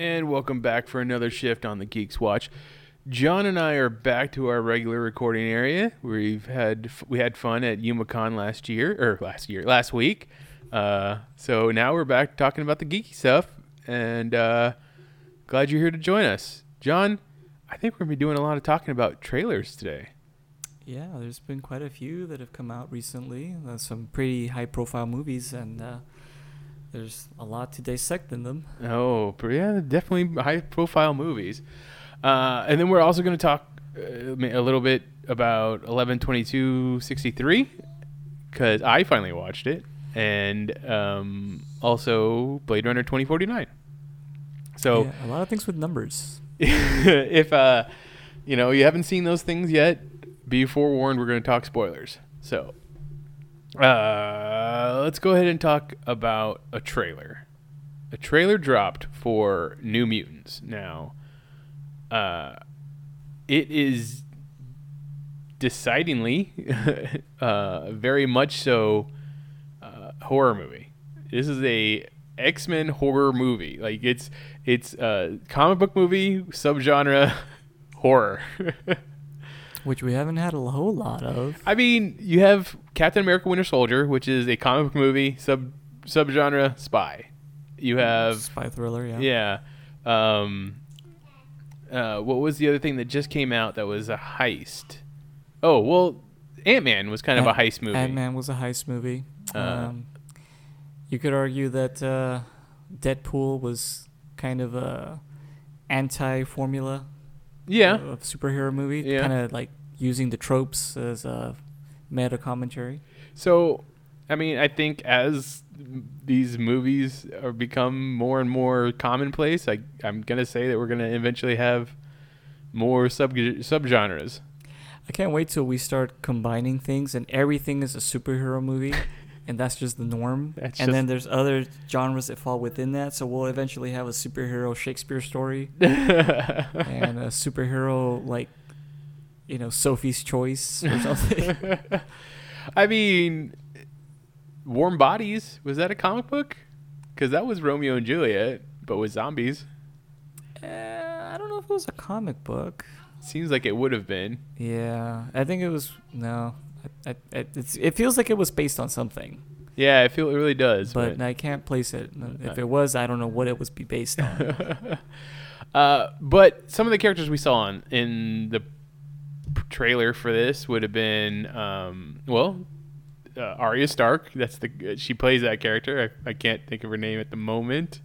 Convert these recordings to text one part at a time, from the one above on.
And welcome back for another shift on the Geeks Watch. John and I are back to our regular recording area. We've had we had fun at YumaCon last year or last year last week. Uh, so now we're back talking about the geeky stuff, and uh, glad you're here to join us, John. I think we're gonna be doing a lot of talking about trailers today. Yeah, there's been quite a few that have come out recently. Uh, some pretty high-profile movies, and uh, there's a lot to dissect in them. Oh, yeah, definitely high-profile movies. Uh, and then we're also going to talk uh, a little bit about 112263 because I finally watched it, and um, also Blade Runner 2049. So Yeah, a lot of things with numbers. if uh, you know you haven't seen those things yet, be forewarned. We're going to talk spoilers. So uh, let's go ahead and talk about a trailer. A trailer dropped for New Mutants. Now, uh, it is decidingly, uh, very much so, uh, horror movie. This is a X Men horror movie. Like it's it's a comic book movie subgenre horror. Which we haven't had a whole lot of. I mean, you have Captain America: Winter Soldier, which is a comic book movie sub subgenre spy. You have Spy thriller, yeah. yeah. Um, uh, what was the other thing that just came out that was a heist? Oh well, Ant Man was kind of a heist movie. Ant Man was a heist movie. Uh, um, you could argue that uh, Deadpool was kind of a anti-formula Yeah, of superhero movie, Yeah. kind of like using the tropes as a meta commentary. So, I mean, I think as these movies are become more and more commonplace, I, I'm gonna say that we're gonna eventually have more sub subgenres. I can't wait till we start combining things and everything is a superhero movie. And that's just the norm. That's and then there's other genres that fall within that. So we'll eventually have a superhero Shakespeare story and and a superhero like, you know, Sophie's Choice or something. I mean, Warm Bodies was that a comic book? Because that was Romeo and Juliet, but with zombies. uh, I don't know if it was a comic book. Seems like it would have been. Yeah, I think it was no. I, I, it- it's, it feels like it was based on something, Yeah, I feel it really does. but But, I can't place it. If it was, I don't know what it was be based on. uh, but some of the characters we saw in, in the trailer for this would have been, um, well, uh, Arya Stark. That's the she plays that character. I, I can't think of her name at the moment.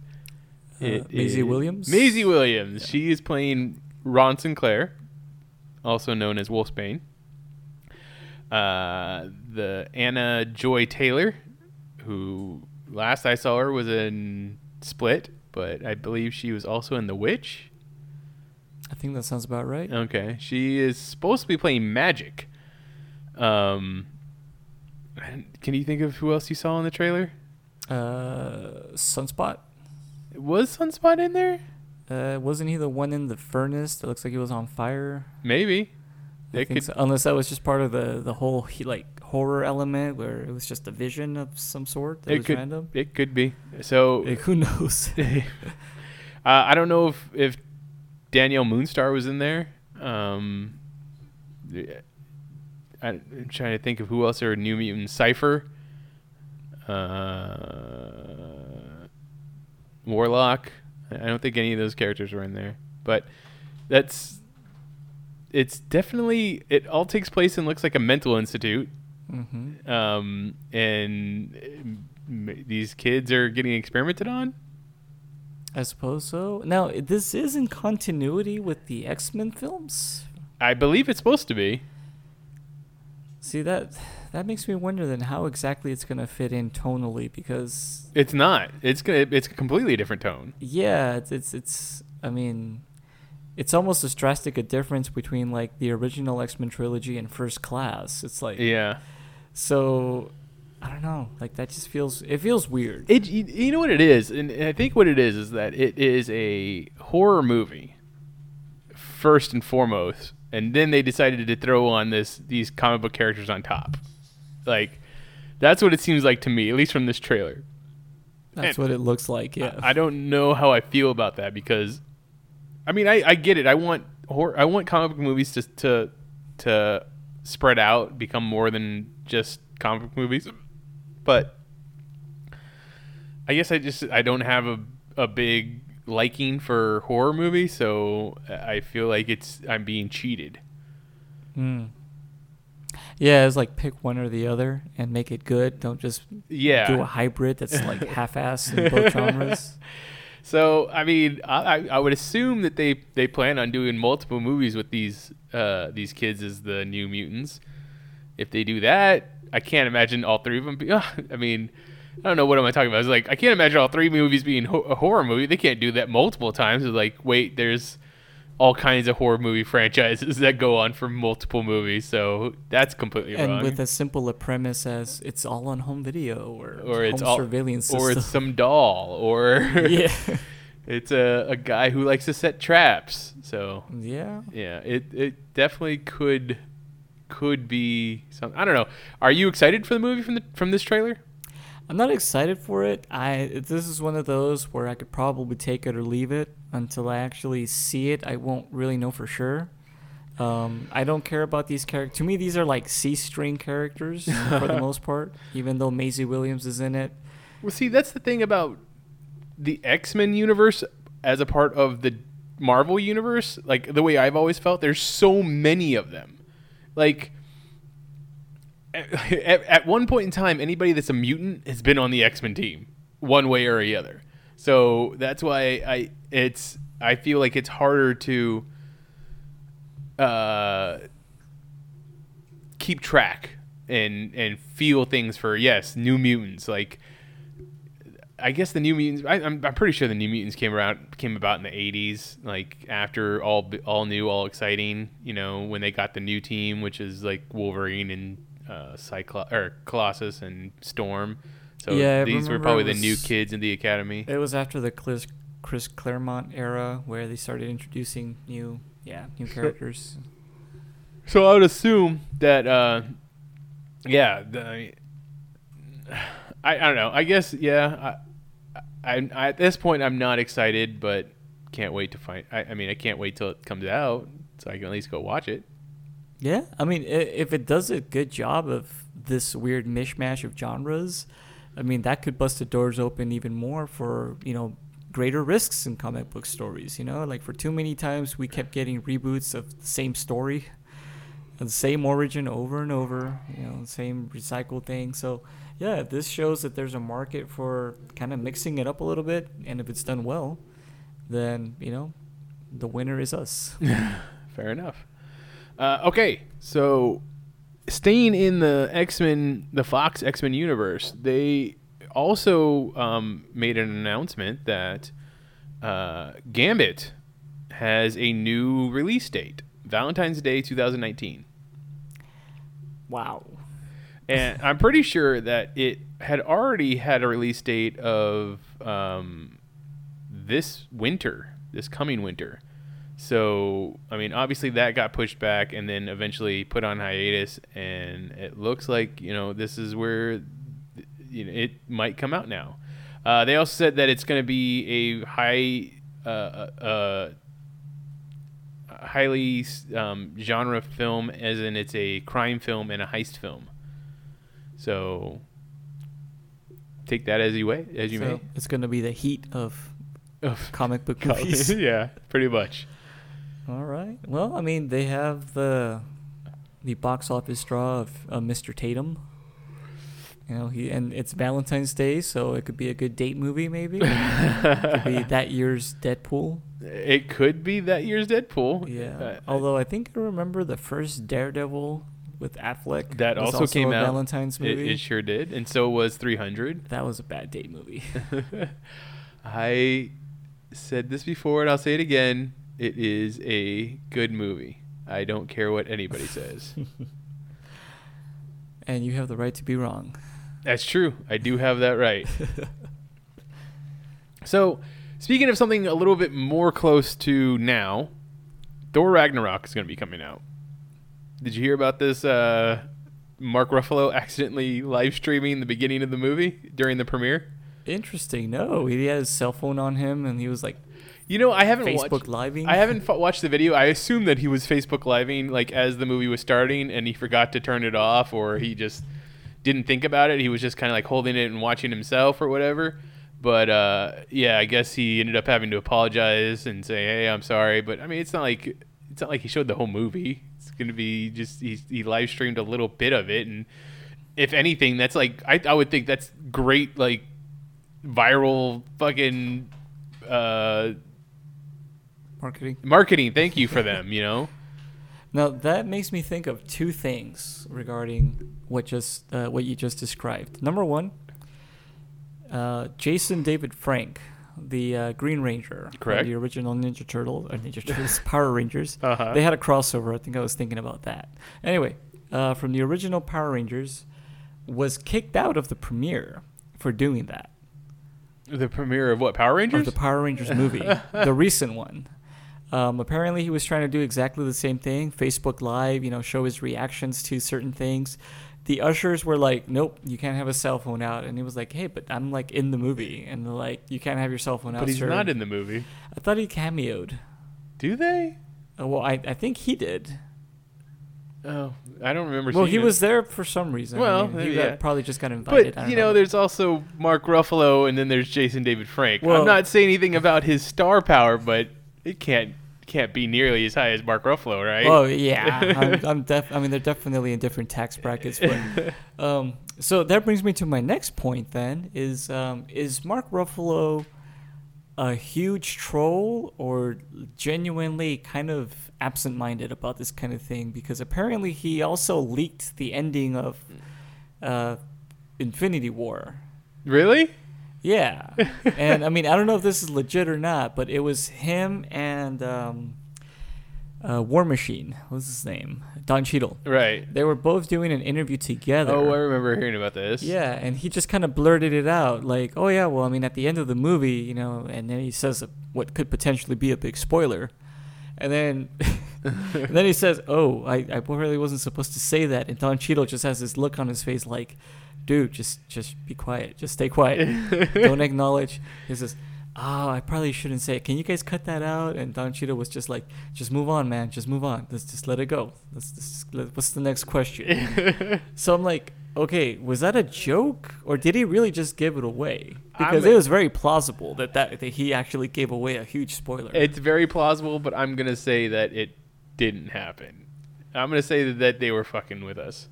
Uh, Maisie is- Williams? Maisie Williams. Yeah. She is playing Rahne Sinclair, also known as Wolfsbane. Uh, the Anna Joy Taylor, who last I saw her was in Split, but I believe she was also in The Witch. I think that sounds about right. Okay, she is supposed to be playing Magik. Um, can you think of who else you saw in the trailer? Uh, Sunspot. Was Sunspot in there? Uh, wasn't he the one in the furnace that looks like he was on fire? Maybe. I think could- so. Unless that was just part of the the whole he, like horror element where it was just a vision of some sort that It was could- random. It could be. So Like, who knows? uh, I don't know if if Danielle Moonstar was in there. Um, I'm trying to think of who else are New Mutant Cypher, uh, Warlock. I don't think any of those characters were in there, but that's it's definitely it all takes place and looks like a mental institute hmm um, and um, these kids are getting experimented on. I suppose so. Now this is in continuity with the X Men films. I believe it's supposed to be. See that that makes me wonder then how exactly it's gonna fit in tonally because It's not. It's gonna. It's a completely different tone. yeah, it's it's, it's I mean, it's almost as drastic a difference between like the original X Men trilogy and First Class. It's like Yeah. so. I don't know. Like that just feels it feels weird. It. You, you know what it is, and I think what it is is that it is a horror movie, first and foremost, and then they decided to throw on this these comic book characters on top. Like, that's what it seems like to me, at least from this trailer. That's And what it looks like. Yeah. I, I don't know how I feel about that because, I mean, I, I get it. I want horror. I want comic book movies to to to spread out, become more than just comic book movies. But I guess I just I don't have a a big liking for horror movies, so I feel like it's I'm being cheated. Mm. Yeah, it's like pick one or the other and make it good. Don't just Yeah. do a hybrid that's like half-ass in both genres. So I mean, I, I- I would assume that they, they plan on doing multiple movies with these uh, these kids as the new mutants. If they do that, I can't imagine all three of them. Be, I mean, I don't know what am I talking about. It's like I can't imagine all three movies being ho- a horror movie. They can't do that multiple times. It's like, wait, there's all kinds of horror movie franchises that go on for multiple movies. So that's completely and wrong. with as simple a premise as it's all on home video or, or it's all, surveillance or it's some doll, or yeah. it's a, a guy who likes to set traps. So yeah. yeah, it it definitely could could be something. I don't know. Are you excited for the movie from the from this trailer? I'm not excited for it. I this is one of those where I could probably take it or leave it until I actually see it. I won't really know for sure. Um, I don't care about these characters. To me, these are like C-string characters for the most part. Even though Maisie Williams is in it, Well, see, that's the thing about the X Men universe as a part of the Marvel universe. Like the way I've always felt, there's so many of them. Like at, at one point in time, anybody that's a mutant has been on the X Men team, one way or the other. So that's why I it's I feel like it's harder to uh, keep track and and feel things for yes, New Mutants like. I guess the New Mutants. I, I'm, I'm pretty sure the New Mutants came around came about in the '80s, like after all all new, all exciting. You know, when they got the new team, which is like Wolverine and uh, Cyclops or Colossus and Storm. So Yeah, these were probably it the new kids in the academy. it was after the Chris, Chris Claremont era where they started introducing new, yeah, new characters. So I would assume that, uh, yeah, the, I, I don't know. I guess yeah. I, I, at this point I'm not excited, but can't wait to find. I, I mean, I can't wait till it comes out so I can at least go watch it. Yeah, I mean, if it does a good job of this weird mishmash of genres, I mean, that could bust the doors open even more for you know greater risks in comic book stories. You know, like for too many times we kept getting reboots of the same story, the same origin over and over. You know, same recycled thing. So yeah, this shows that there's a market for kind of mixing it up a little bit, and if it's done well, then you know, the winner is us. Fair enough. Uh, okay, so staying in the X Men, the Fox X Men universe, they also um, made an announcement that uh, Gambit has a new release date, Valentine's Day 2019. wow. And I'm pretty sure that it had already had a release date of um, this winter, this coming winter. So, I mean, obviously that got pushed back and then eventually put on hiatus, and it looks like you know this is where you know it might come out now. Uh, they also said that it's going to be a high, uh, uh, uh, highly um, genre film, as in it's a crime film and a heist film. So take that as you way as you So it's gonna be the heat of. Of comic book movies. yeah, pretty much. All right. Well, I mean, they have the the box office draw of uh, Mr. Tatum. You know, he and it's Valentine's Day, so it could be a good date movie, maybe. could be that year's Deadpool. It could be that year's Deadpool. Yeah. Uh, Although I think I remember the first Daredevil with Affleck. That was also came out. Valentine's it, it sure did, and so was 300. that was a bad date movie. I said this before, and I'll say it again. It is a good movie. I don't care what anybody says. and you have the right to be wrong. That's true. I do have that right. so, speaking of something a little bit more close to now, Thor Ragnarok is going to be coming out. Did you hear about this? Uh, Mark Ruffalo accidentally live streaming the beginning of the movie during the premiere. Interesting. No, he had his cell phone on him, and he was like You know, I haven't Facebook watched. living. I haven't f- watched the video. I assume that he was Facebook living like as the movie was starting, and he forgot to turn it off, or he just didn't think about it. He was just kind of like holding it and watching himself or whatever. But uh, yeah, I guess he ended up having to apologize and say, "Hey, I'm sorry." But I mean, it's not like it's not like he showed the whole movie. It's gonna be just he, he live streamed a little bit of it, and if anything, that's like I, I would think that's great, like viral fucking uh, marketing. marketing. Thank you for them. You know. Now that makes me think of two things regarding what just uh, what you just described. Number one, uh, Jason David Frank, the uh, Green Ranger, from Correct. the original Ninja Turtle or Ninja Turtles Power Rangers. Uh-huh. They had a crossover. I think I was thinking about that. Anyway, uh, from the original Power Rangers, was kicked out of the premiere for doing that. The premiere of what Power Rangers? of the Power Rangers movie, the recent one. Um, apparently, he was trying to do exactly the same thing. Facebook Live, you know, show his reactions to certain things. The ushers were like, "Nope, you can't have a cell phone out," and he was like, "Hey, but I'm like in the movie," and they're like, "You can't have your cell phone out." but he's sir." not in the movie. I thought he cameoed. Do they? Uh, well, I, I think he did. Oh, I don't remember. Well, he it. was there for some reason. I Well, mean, he yeah. got, probably just got invited. I But you know, there's also Mark Ruffalo, and then there's Jason David Frank. Well- I'm not saying anything about his star power, but it can't can't be nearly as high as Mark Ruffalo, right? Oh yeah, I'm, I'm def. I mean, they're definitely in different tax brackets. But um, so that brings me to my next point. Then is um, is Mark Ruffalo a huge troll or genuinely kind of absent-minded about this kind of thing? Because apparently he also leaked the ending of uh, Infinity War. really? Yeah, and I mean, I don't know if this is legit or not, but it was him and um, uh, War Machine. What's his name? Don Cheadle. Right. They were both doing an interview together. Oh, I remember hearing about this. yeah, and he just kind of blurted it out, like, "Oh yeah, well, I mean, at the end of the movie, you know," and then he says what could potentially be a big spoiler, and then. and then he says, "Oh, I, I really wasn't supposed to say that." And Don Cheadle just has this look on his face, like, "Dude, just just be quiet, just stay quiet." don't acknowledge. He says, "Oh, I probably shouldn't say it. Can you guys cut that out?" And Don Cheadle was just like, "Just move on, man. Just move on. Let's just let it go. Let's just let, what's the next question?" so I'm like, "Okay, was that a joke, or did he really just give it away?" Because I'm- it was very plausible that, that that he actually gave away a huge spoiler. It's very plausible, but I'm gonna say that it didn't happen. I'm gonna say that they were fucking with us.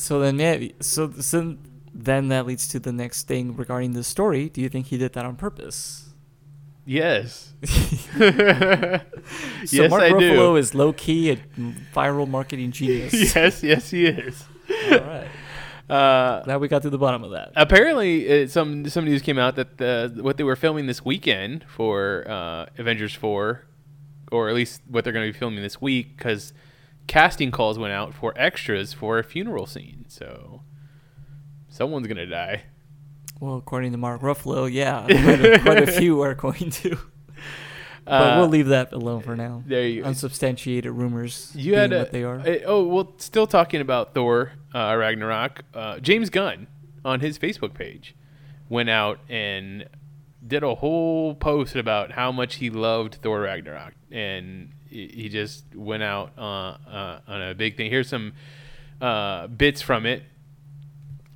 So then, yeah, so so then that leads to the next thing regarding the story. Do you think he did that on purpose? Yes. So yes, Mark I Ruffalo do. is low key a viral marketing genius. yes, yes, he is. All right. Uh, Glad we got to the bottom of that. apparently, uh, some some news came out that the what they were filming this weekend for uh, Avengers Four, or at least what they're going to be filming this week, because casting calls went out for extras for a funeral scene. So someone's gonna die. Well, according to Mark Ruffalo, yeah, quite a, quite a few are going to. But Uh, we'll leave that alone for now. There you go. Unsubstantiated rumors. You had a, what they are. uh, oh well, still talking about Thor uh, Ragnarok. Uh, James Gunn on his Facebook page went out and did a whole post about how much he loved Thor Ragnarok, and he just went out uh, uh, on a big thing. Here's some uh, bits from it.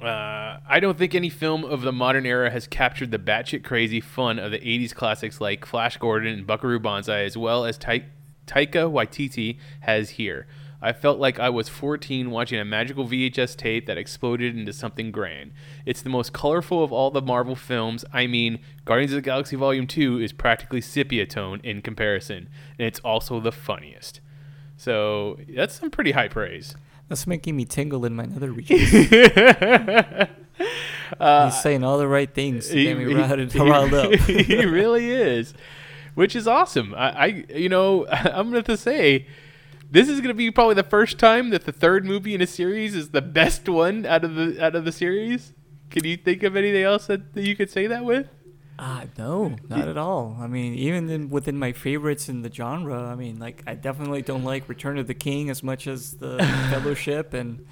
Uh, I don't think any film of the modern era has captured the batshit crazy fun of the 80s classics like Flash Gordon and Buckaroo Banzai as well as Ta- Taika Waititi has here. I felt like I was 14 watching a magical VHS tape that exploded into something grand. It's the most colorful of all the Marvel films. I mean, Guardians of the Galaxy Volume 2 is practically sepia tone in comparison, and it's also the funniest. So, that's some pretty high praise. That's making me tingle in my nether regions. Uh, He's saying all the right things to he- get me he- riled, he- riled up. he really is, which is awesome. I, I you know, I'm going to say this is going to be probably the first time that the third movie in a series is the best one out of the out of the series. Can you think of anything else that, that you could say that with? Ah, no, not at all. I mean, even in, within my favorites in the genre, I mean, like, I definitely don't like Return of the King as much as the Fellowship, and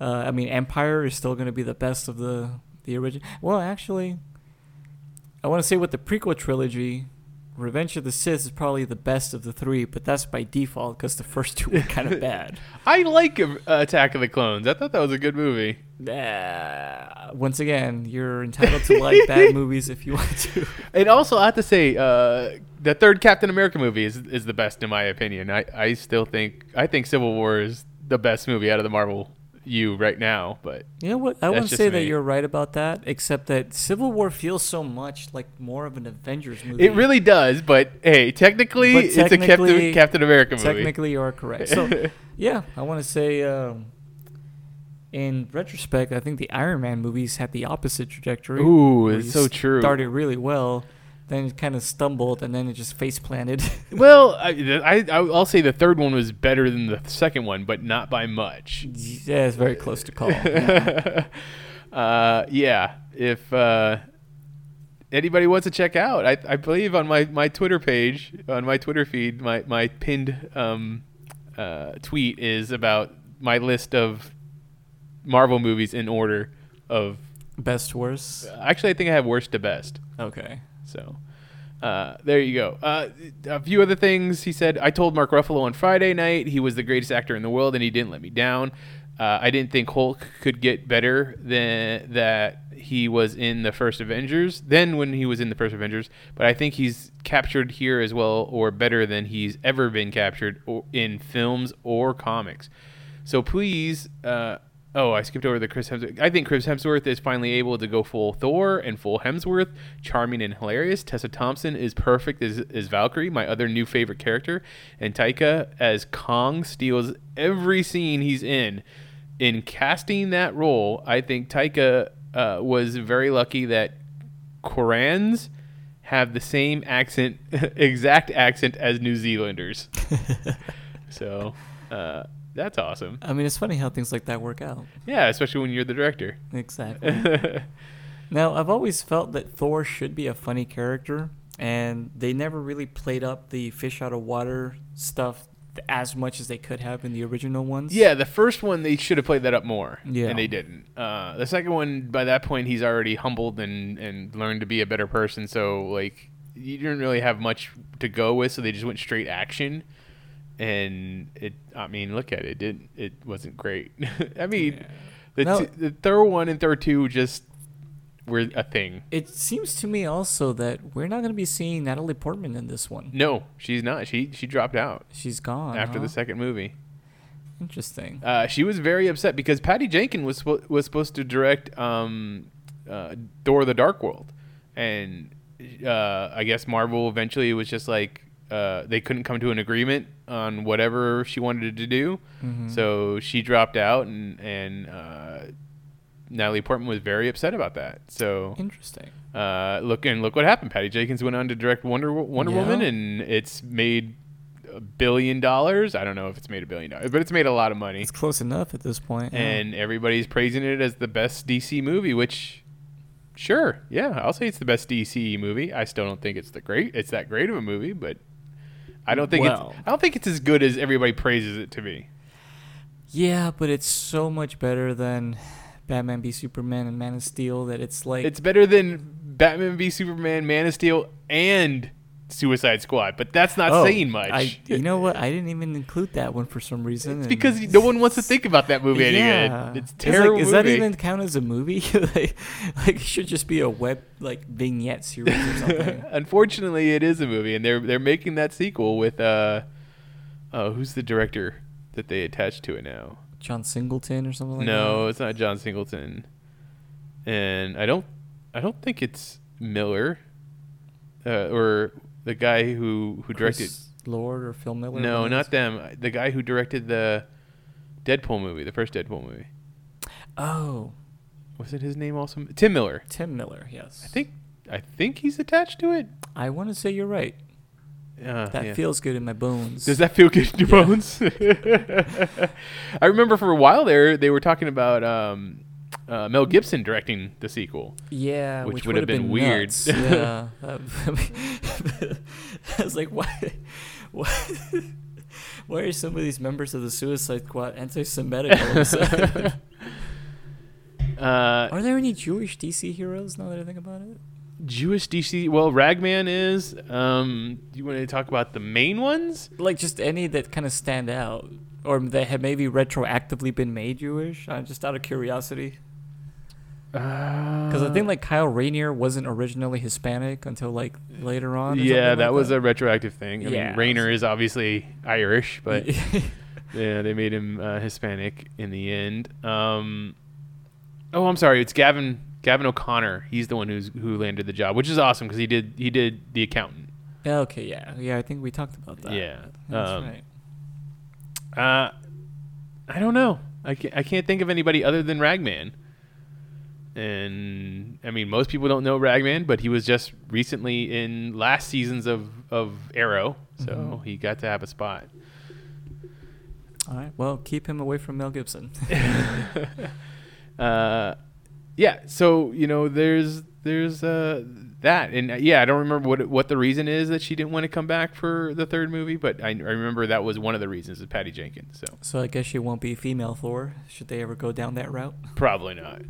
uh, I mean, Empire is still going to be the best of the The original. Well, actually, I want to say with the prequel trilogy, Revenge of the Sith is probably the best of the three, but that's by default because the first two were kind of bad. I like uh, Attack of the Clones. I thought that was a good movie. Uh, once again, you're entitled to like bad movies if you want to. And also, I have to say, uh, the third Captain America movie is is the best in my opinion. I, I still think I think Civil War is the best movie out of the Marvel U right now. But You know what? I wouldn't say that you're right about that, except that Civil War feels so much like more of an Avengers movie. it really does. But hey, technically, But it's a Captain Captain America movie. Technically, you are correct. So, yeah, I want to say, um, in retrospect, I think the Iron Man movies had the opposite trajectory. Ooh, it's so true. Started really well, then it kind of stumbled, and then it just face planted. Well, I, I I'll say the third one was better than the second one, but not by much. yeah, it's very close to call. Yeah. uh, yeah. If uh, anybody wants to check out, I, I believe on my, my Twitter page, on my Twitter feed, my, my pinned um, uh, tweet is about my list of Marvel movies in order of. Best, to worst. Actually, I think I have worst to best. Okay. So uh, there you go. Uh, a few other things. He said, I told Mark Ruffalo on Friday night he was the greatest actor in the world and he didn't let me down. Uh, I didn't think Hulk could get better than that he was in the first Avengers, then when he was in the first Avengers, but I think he's captured here as well or better than he's ever been captured in films or comics. So please, uh, oh, I skipped over the Chris Hemsworth. I think Chris Hemsworth is finally able to go full Thor and full Hemsworth, charming and hilarious. Tessa Thompson is perfect as, as Valkyrie, my other new favorite character, and Taika as Korg steals every scene he's in. In casting that role, I think Taika uh, was very lucky that Kronans have the same accent, exact accent as New Zealanders. so uh, that's awesome. I mean, it's funny how things like that work out. Yeah, especially when you're the director. Exactly. Now, I've always felt that Thor should be a funny character, and they never really played up the fish out of water stuff as much as they could have in the original ones. yeah, the first one they should have played that up more. Yeah. and they didn't. Uh, the second one, by that point, he's already humbled and and learned to be a better person. So like, you didn't really have much to go with. So they just went straight action. And it, I mean, look at it. It didn't. It wasn't great. I mean, Yeah. the No. t- the third one and third two just were a thing. It seems to me also that we're not going to be seeing Natalie Portman in this one. No, she's not. She she dropped out She's gone. after the second movie. Interesting. Uh, she was very upset because Patty Jenkins was spo- was supposed to direct um, uh, Thor of the Dark World, and uh, I guess Marvel eventually was just like uh, they couldn't come to an agreement on whatever she wanted to do, Mhm. so she dropped out, and and uh, Natalie Portman was very upset about that. So Interesting. uh, look and look what happened. Patty Jenkins went on to direct Wonder Wonder Yeah. Woman, and it's made a billion dollars. I don't know if it's made a billion dollars, but it's made a lot of money It's close enough at this point. yeah. and everybody's praising it as the best DC movie, which sure, yeah, I'll say it's the best DC movie. I still don't think it's the great it's that great of a movie, but I don't think Well. it's I don't think it's as good as everybody praises it to be. yeah, but it's so much better than Batman v Superman and Man of Steel that it's like It's better than Batman v Superman, Man of Steel, and Suicide Squad, but that's not Oh, saying much. I, you know what? I didn't even include that one for some reason. it's because no one wants to think about that movie yeah. It's like, terrible. Does that even count as a movie? like, like it should just be a web like vignette series or something. Unfortunately, it is a movie, and they're they're making that sequel with uh, oh, who's the director that they attached to it now? John Singleton or something like no, that. it's not John Singleton, and I don't I don't think it's Miller, uh, or the guy who who directed. Chris Lord or Phil Miller. No, not them. The guy who directed the Deadpool movie, the first Deadpool movie. Oh, Was it his name also? Tim Miller. Tim Miller. Yes. I think I think he's attached to it. I want to say you're right. Uh, That yeah. feels good in my bones. Does that feel good in your bones? I remember for a while there, they were talking about um, uh, Mel Gibson directing the sequel. Yeah, Which which, would have been been, weird. yeah, I, was like, why, why, why are some of these members of the Suicide Squad anti-Semitic all of a sudden? Uh, Are there any Jewish DC heroes now that I think about it? Jewish DC. Well, Ragman is. Um, do you want to talk about the main ones? Like just any that kind of stand out, or that had maybe retroactively been made Jewish? Uh, just out of curiosity, because I think like Kyle Rayner wasn't originally Hispanic until like later on. yeah, that like was a retroactive thing. I Yeah. mean, Rayner is obviously Irish, but yeah, they made him uh, Hispanic in the end. Um, oh, I'm sorry, it's Gavin Gavin O'Connor. He's the one who's who landed the job, which is awesome because he did he did the accountant. okay, yeah, yeah. I think we talked about that. Yeah, that's um, right. Uh, I don't know. I can't, I can't think of anybody other than Ragman. And I mean, most people don't know Ragman, but he was just recently in last seasons of, of Arrow, so Mhm. he got to have a spot. All right. Well, keep him away from Mel Gibson. uh, yeah. So you know, there's there's uh, that, and uh, yeah, I don't remember what what the reason is that she didn't want to come back for the third movie, but I, I remember that was one of the reasons is Patty Jenkins. So so I guess she won't be female Thor. Should they ever go down that route? probably not.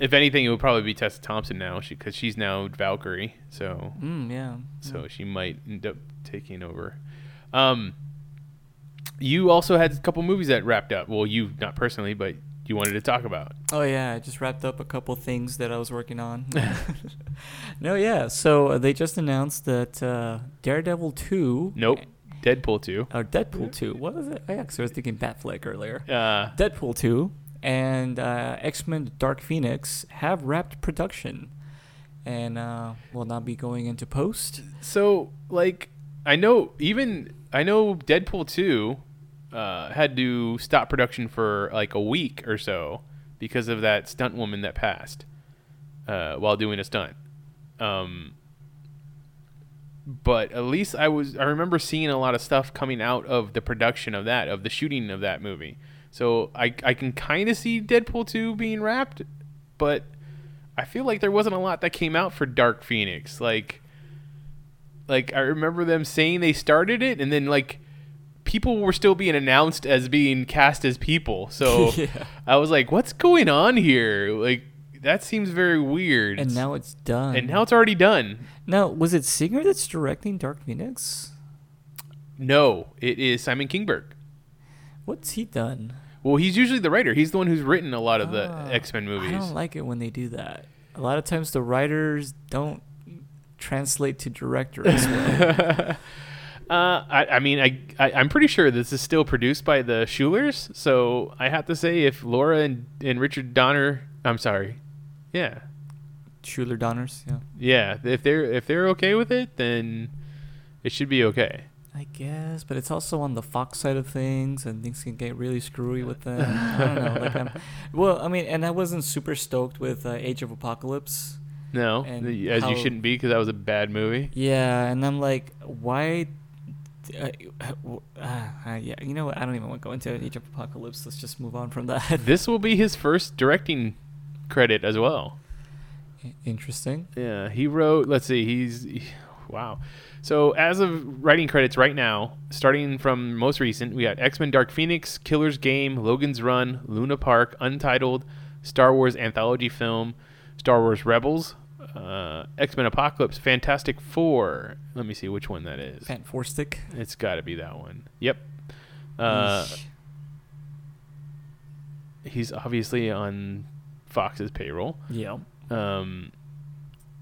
If anything, it would probably be Tessa Thompson now, because she's now Valkyrie. So Mm, yeah. so she might end up taking over. Um, you also had a couple movies that wrapped up. Well, you not personally, but you wanted to talk about. Oh yeah, I just wrapped up a couple things that I was working on. no, yeah. So uh, they just announced that uh, Daredevil two. Nope. Deadpool two. Or Deadpool two. What was it? I actually was thinking Batfleck earlier. Uh, Deadpool two and uh, X Men Dark Phoenix have wrapped production, and uh, will not be going into post. so like I know even I know Deadpool two uh, had to stop production for like a week or so because of that stunt woman that passed uh, while doing a stunt. Um, but at least I was I remember seeing a lot of stuff coming out of the production of that of the shooting of that movie. So I I can kind of see Deadpool 2 being wrapped, but I feel like there wasn't a lot that came out for Dark Phoenix. Like like I remember them saying they started it and then like people were still being announced as being cast as people. So yeah. I was like, what's going on here? Like that seems very weird. And now it's done. and now it's already done. now was it Singer that's directing Dark Phoenix? No, it is Simon Kinberg. What's he done? Well, he's usually the writer. He's the one who's written a lot of the Ah, X Men movies. I don't like it when they do that. A lot of times the writers don't translate to director as well. uh, I, I mean, I, I, I'm pretty sure this is still produced by the Shulers. So I have to say, if Laura and, and Richard Donner, I'm sorry, yeah, Shuler Donners, yeah. yeah, if they're if they're okay with it, then it should be okay. I guess, but it's also on the Fox side of things, and things can get really screwy with them. I don't know. Like, I'm, well, I mean, and I wasn't super stoked with uh, Age of Apocalypse. No, as you shouldn't be because that was a bad movie. Yeah, and I'm like, why? Uh, uh, yeah, you know what? I don't even want to go into Age of Apocalypse. Let's just move on from that. This will be his first directing credit as well. Interesting. Yeah, he wrote. Let's see. He's wow. So as of writing credits right now, starting from most recent, we got X Men: Dark Phoenix, Killer's Game, Logan's Run, Luna Park, Untitled, Star Wars anthology film, Star Wars Rebels, uh, X Men Apocalypse, Fantastic Four. Let me see which one that is. Fant Four Stick. It's got to be that one. Yep. Uh, he's obviously on Fox's payroll. yeah. Um,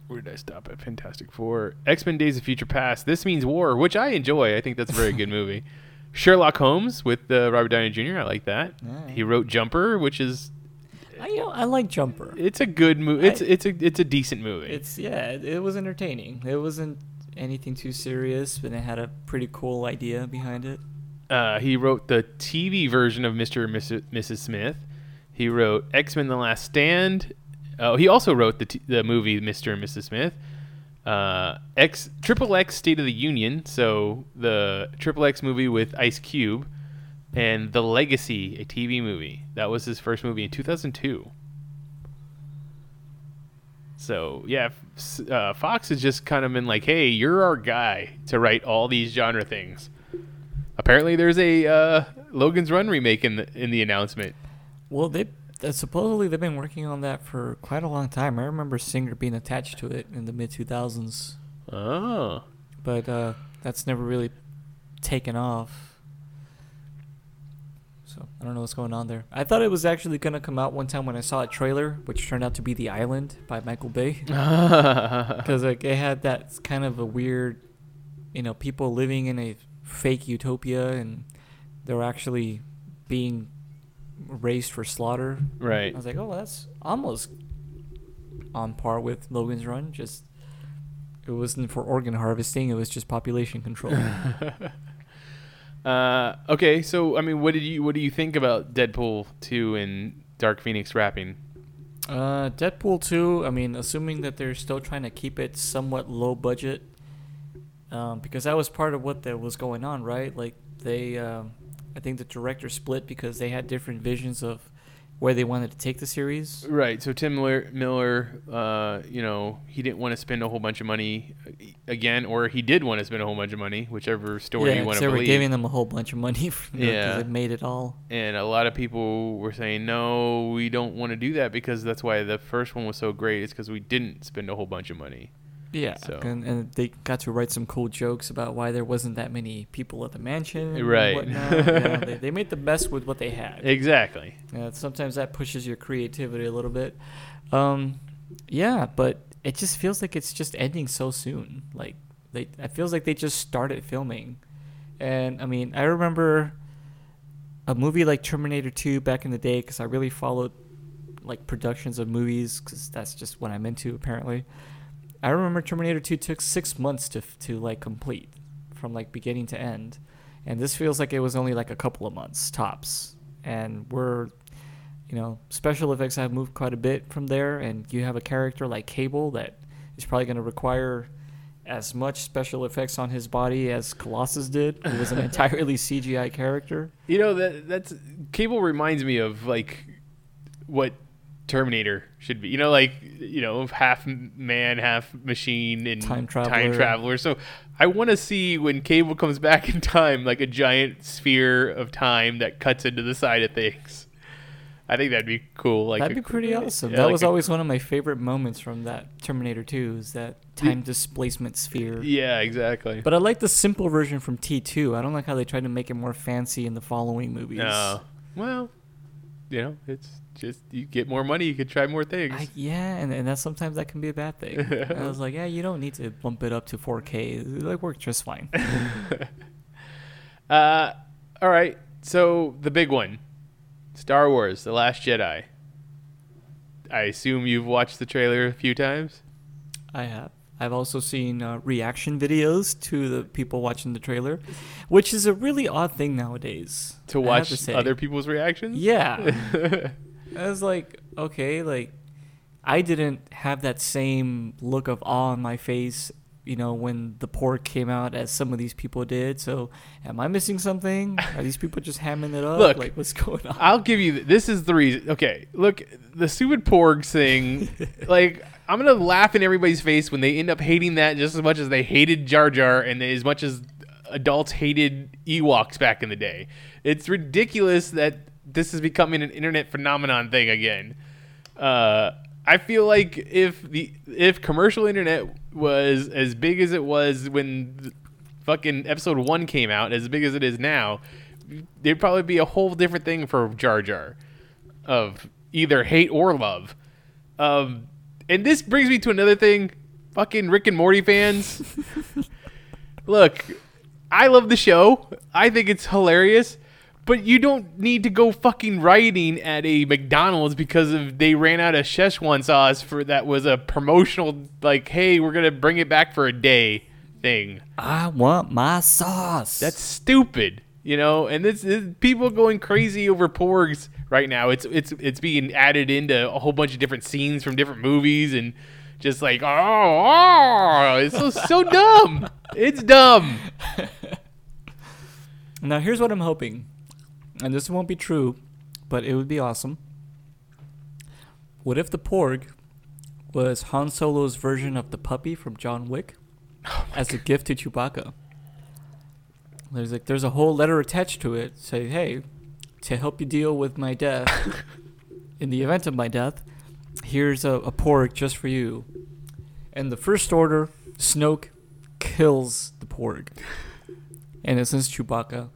where did I stop at? Fantastic Four, X Men: Days of Future Past. This means war, which I enjoy. I think that's a very good movie. Sherlock Holmes with uh, Robert Downey Jr. I like that. He wrote Jumper, which is I, you know, I like Jumper. it's a good movie. It's I- it's a it's a decent movie. It's yeah, it, it was entertaining. It wasn't anything too serious, but it had a pretty cool idea behind it. uh, he wrote the TV version of Mr. and Mrs. Mrs. Smith. He wrote X Men: The Last Stand. Oh, he also wrote the t- the movie Mr. and Mrs. Smith. Uh, X Triple X State of the Union. So the Triple X movie with Ice Cube, and The Legacy, a TV movie. That was his first movie in 2002. So yeah, uh, Fox has just kind of been like, "Hey, you're our guy to write all these genre things." Apparently, there's a uh, Logan's Run remake in the in the announcement. Well, they Uh, supposedly they've been working on that for quite a long time. I remember Singer being attached to it in the mid 2000s, Oh. but uh, that's never really taken off. So I don't know what's going on there. I thought it was actually gonna come out one time when I saw a trailer, which turned out to be The Island by Michael Bay, because like it had that kind of a weird, you know, people living in a fake utopia and they're actually being raised for slaughter. right. I was like, oh, that's almost on par with Logan's Run. Just it wasn't for organ harvesting; it was just population control. Uh, okay, so I mean, what did you what do you think about Deadpool two and Dark Phoenix wrapping? uh, Deadpool two. I mean, assuming that they're still trying to keep it somewhat low budget, um, because that was part of what that was going on, right? Like they, um, I think the director split because they had different visions of where they wanted to take the series. Right. So Tim Miller, Miller uh, you know, he didn't want to spend a whole bunch of money uh, again, or he did want to spend a whole bunch of money, whichever story yeah, you want to believe. they were giving them a whole bunch of money because Yeah. it made it all. and a lot of people were saying, no, we don't want to do that because that's why the first one was so great. It's because we didn't spend a whole bunch of money. Yeah, So- and, and they got to write some cool jokes about why there wasn't that many people at the mansion. and Right. whatnot. yeah, they, they made the best with what they had. Exactly. Yeah, sometimes that pushes your creativity a little bit. Um, yeah, but it just feels like it's just ending so soon. Like they, it feels like they just started filming, and I mean, I remember a movie like Terminator 2 back in the day because I really followed like productions of movies because that's just what I'm into apparently. I remember Terminator 2 took six months to to like complete from like beginning to end, and this feels like it was only like a couple of months tops. And we're, you know, special effects have moved quite a bit from there, and you have a character like Cable that is probably going to require as much special effects on his body as Colossus did. It was an entirely CGI character. You know that that's Cable reminds me of like what Terminator should be. You know, like you know, half man, half machine, and Time traveler. Time traveler. So I want to see when Cable comes back in time, like a giant sphere of time that cuts into the side of things. I think that'd be cool. Like That'd a- be pretty awesome. yeah, that like was a- always one of my favorite moments from that Terminator 2 is that time displacement sphere. Yeah, exactly. But I like the simple version from T2. I don't like how they tried to make it more fancy in the following movies. No. Well, you know, it's just you get more money, you could try more things. I, yeah, and, and that sometimes that can be a bad thing. I was like, yeah, you don't need to bump it up to 4K. It like works just fine. Uh, all right. So the big one, Star Wars: The Last Jedi. I assume you've watched the trailer a few times. I have. I've also seen uh, reaction videos to the people watching the trailer, which is a really odd thing nowadays. To watch to other people's reactions. Yeah. I was like, okay, like I didn't have that same look of awe on my face, you know, when the porg came out as some of these people did. So, am I missing something? Are these people just hamming it up? Look, like what's going on? I'll give you. th- This is the reason. Okay, look, the stupid porgs thing. like, I'm gonna laugh in everybody's face when they end up hating that just as much as they hated Jar Jar, and as much as adults hated Ewoks back in the day. It's ridiculous that this is becoming an internet phenomenon thing again. Uh, I feel like if the if commercial internet was as big as it was when fucking episode one came out, as big as it is now, there'd probably be a whole different thing for Jar Jar, of either hate or love. Um, and this brings me to another thing, fucking Rick and Morty fans. Look, I love the show. I think it's hilarious. But you don't need to go fucking rioting at a McDonald's because of they ran out of Szechuan sauce for that was a promotional like, hey, we're gonna bring it back for a day thing. I want my sauce. That's stupid, you know. And this, this people going crazy over porgs right now. It's it's it's being added into a whole bunch of different scenes from different movies and just like oh, oh it's so so dumb. It's dumb. now here's what I'm hoping, and this won't be true, but it would be awesome. What if the porg was Han Solo's version of the puppy from John Wick oh as a gift to Chewbacca? There's like there's a whole letter attached to it. Say, hey, to help you deal with my death, in the event of my death, here's a, a porg just for you. And the first order, Snoke kills the porg. And it sends Chewbacca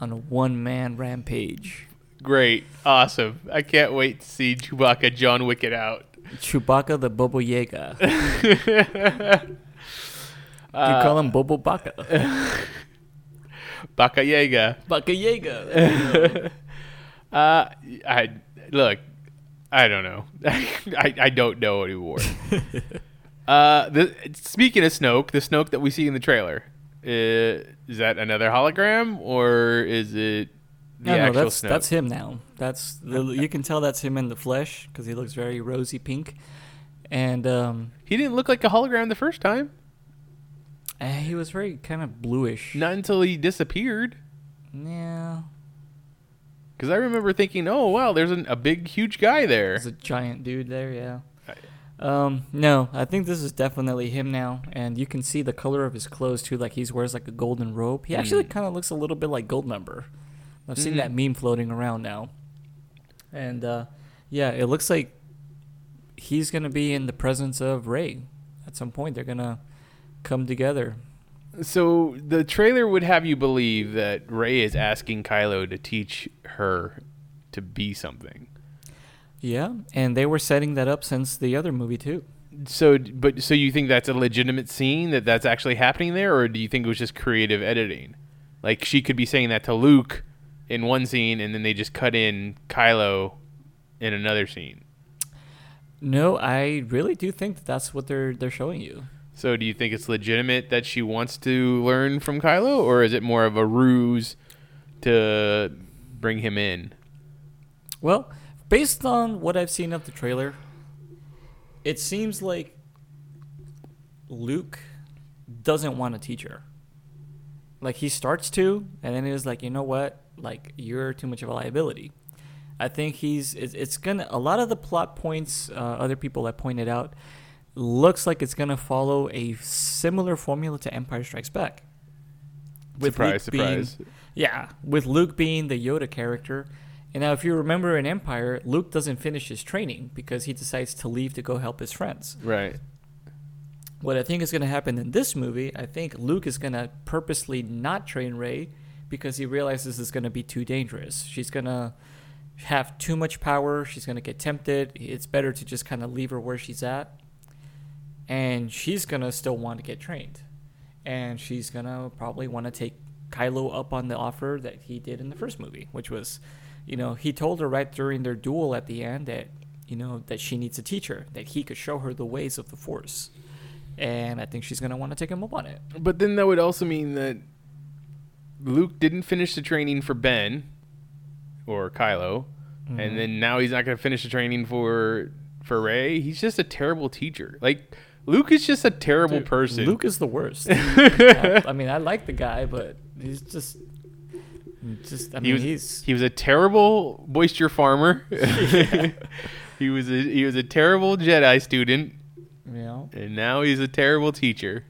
on a one man rampage. Great, awesome. I can't wait to see Chewbacca John Wick it out. Chewbacca the Bobo Yaga. you You call him Bobo Baka. Baka Yaga. Baka Yaga. Uh, I look. I don't know. I, I don't know anymore. uh, the speaking of Snoke, the Snoke that we see in the trailer, uh, is that another hologram or is it the no, no, that's Snoke? that's him now. That's the, you can tell that's him in the flesh because he looks very rosy pink, and um, he didn't look like a hologram the first time. eh, he was very kind of bluish. Not until he disappeared. Yeah, Because I remember thinking, oh wow, there's an, a big, huge guy there. there's a giant dude there. Yeah. Um, no, I think this is definitely him now, and you can see the color of his clothes too. Like he wears like a golden robe. He actually Mm. kind of looks a little bit like Goldmember. I've seen Mhm. that meme floating around now, and uh, yeah, it looks like he's gonna be in the presence of Rey at some point. They're gonna come together. So the trailer would have you believe that Rey is asking Kylo to teach her to be something. Yeah, and they were setting that up since the other movie too. So, but so you think that's a legitimate scene that that's actually happening there, or do you think it was just creative editing? Like she could be saying that to Luke in one scene, and then they just cut in Kylo in another scene. No, I really do think that that's what they're they're showing you. So, do you think it's legitimate that she wants to learn from Kylo, or is it more of a ruse to bring him in? Well, based on what I've seen of the trailer, it seems like Luke doesn't want to teach her. Like he starts to, and then he's like, you know what? Like you're too much of a liability. I think he's. It's, it's gonna. A lot of the plot points, uh, other people have pointed out, looks like it's gonna follow a similar formula to Empire Strikes Back. surprise, Luke being- surprise. yeah, with Luke being the Yoda character. And now, if you remember in Empire, Luke doesn't finish his training because he decides to leave to go help his friends. Right. What I think is going to happen in this movie, I think Luke is going to purposely not train Rey because he realizes it's going to be too dangerous. She's going to have too much power. She's going to get tempted. It's better to just kind of leave her where she's at. And she's going to still want to get trained. And she's going to probably want to take Kylo up on the offer that he did in the first movie, which was, you know, he told her right during their duel at the end that, you know, that she needs a teacher, that he could show her the ways of the Force and I think she's gonna want to take him up on it. But then that would also mean that Luke didn't finish the training for Ben or Kylo, Mhm. and then now he's not going to finish the training for for Rey. He's just a terrible teacher. Like Luke is just a terrible Dude, person. Luke is the worst. I, I mean, I like the guy, but he's just, just. I mean, he was he's he was a terrible moisture farmer. he was a he was a terrible Jedi student, know. and now he's a terrible teacher.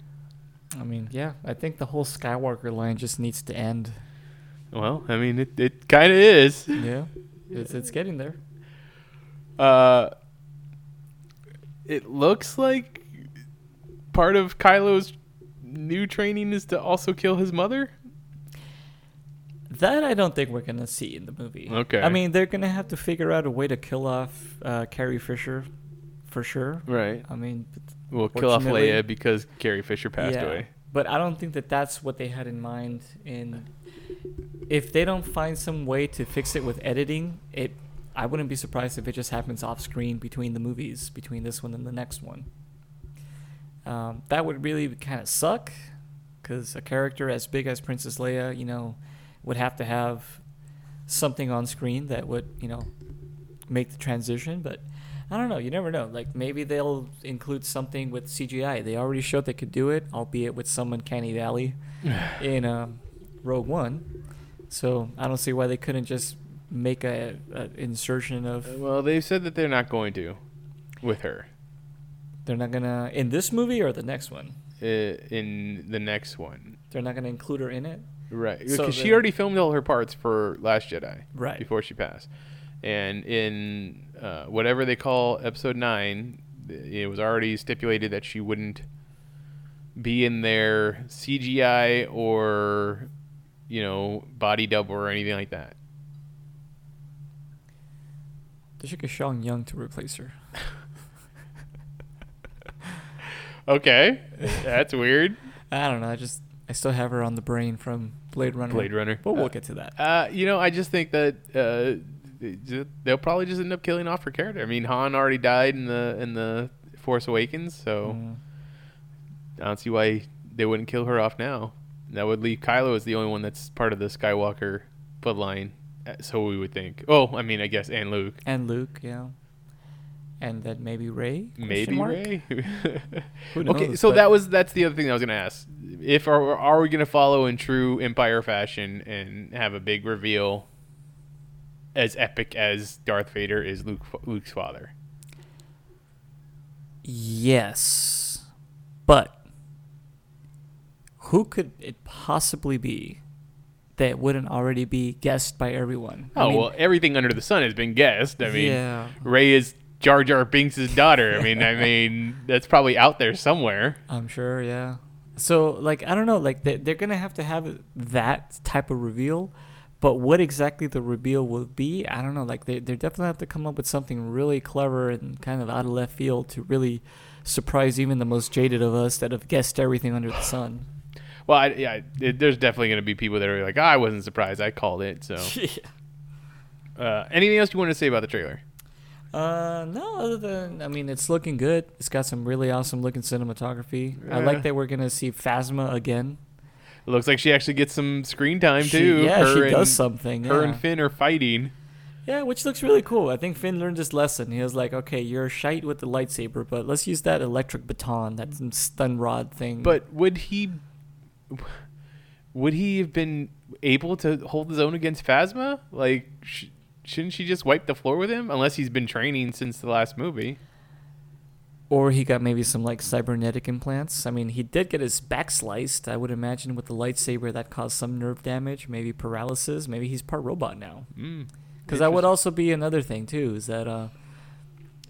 I mean, yeah. I think the whole Skywalker line just needs to end. Well, I mean, it, it kind of is. Yeah, it's it's getting there. Uh, it looks like part of Kylo's new training is to also kill his mother. That I don't think we're gonna see in the movie. Okay. I mean, they're gonna have to figure out a way to kill off uh, Carrie Fisher, for sure. Right. I mean, We'll kill off Leia because Carrie Fisher passed yeah, away. But I don't think that that's what they had in mind. In if they don't find some way to fix it with editing, it I wouldn't be surprised if it just happens off screen between the movies, between this one and the next one. Um, that would really kind of suck, because a character as big as Princess Leia, you know, would have to have something on screen that would, you know, make the transition. But I don't know. You never know. Like maybe they'll include something with CGI. They already showed they could do it, albeit with some uncanny valley in um, Rogue One. So I don't see why they couldn't just make a, a insertion of. Well, they've said that they're not going to with her They're not gonna in this movie or the next one. uh, in the next one. They're not gonna include her in it. Right. So Because she already filmed all her parts for Last Jedi Right. before she passed. and in uh, whatever they call episode nine, it was already stipulated that she wouldn't be in their CGI or you know body double or anything like that. They should get Sean Young to replace her. Okay, that's weird. I don't know. I just I still have her on the brain from Blade Runner. Blade Runner. But we'll Uh, get to that. Uh, you know, I just think that uh, they'll probably just end up killing off her character. I mean, Han already died in the in the Force Awakens, so Mm. I don't see why they wouldn't kill her off now. That would leave Kylo as the only one that's part of the Skywalker bloodline. uh, So we would think. Oh, I mean, I guess, and Luke, And Luke, yeah. And then maybe Rey. maybe Rey. Who okay, so but- that was that's the other thing I was gonna ask. If are are we gonna follow in true Empire fashion and have a big reveal as epic as Darth Vader is Luke Luke's father? Yes, but who could it possibly be that wouldn't already be guessed by everyone? I Oh mean, well, everything under the sun has been guessed. I mean, yeah, Rey is Jar Jar Binks' daughter. I mean, I mean that's probably out there somewhere. I'm sure. Yeah. So like I don't know, like they, they're gonna have to have that type of reveal, but what exactly the reveal will be, I don't know. Like they they definitely have to come up with something really clever and kind of out of left field to really surprise even the most jaded of us that have guessed everything under the sun. Well, I, yeah, it, there's definitely going to be people that are like, oh, I wasn't surprised. I called it. So, yeah. uh, anything else you want to say about the trailer? Uh, no, other than I mean, it's looking good. It's got some really awesome looking cinematography. I like that we're gonna see Phasma again. It looks like she actually gets some screen time She- too. yeah, Her she and- does something. Her yeah. and Finn are fighting. Yeah, which looks really cool. I think Finn learned his lesson. He was like, okay, you're shite with the lightsaber, but let's use that electric baton, that stun rod thing. But would he? Would he have been able to hold his own against Phasma? Like, sh- shouldn't she just wipe the floor with him? Unless he's been training since the last movie. or he got maybe some like cybernetic implants. I mean, he did get his back sliced. I would imagine with the lightsaber that caused some nerve damage, maybe paralysis. Maybe he's part robot now. Mm. Because that would also be another thing too. Is that uh,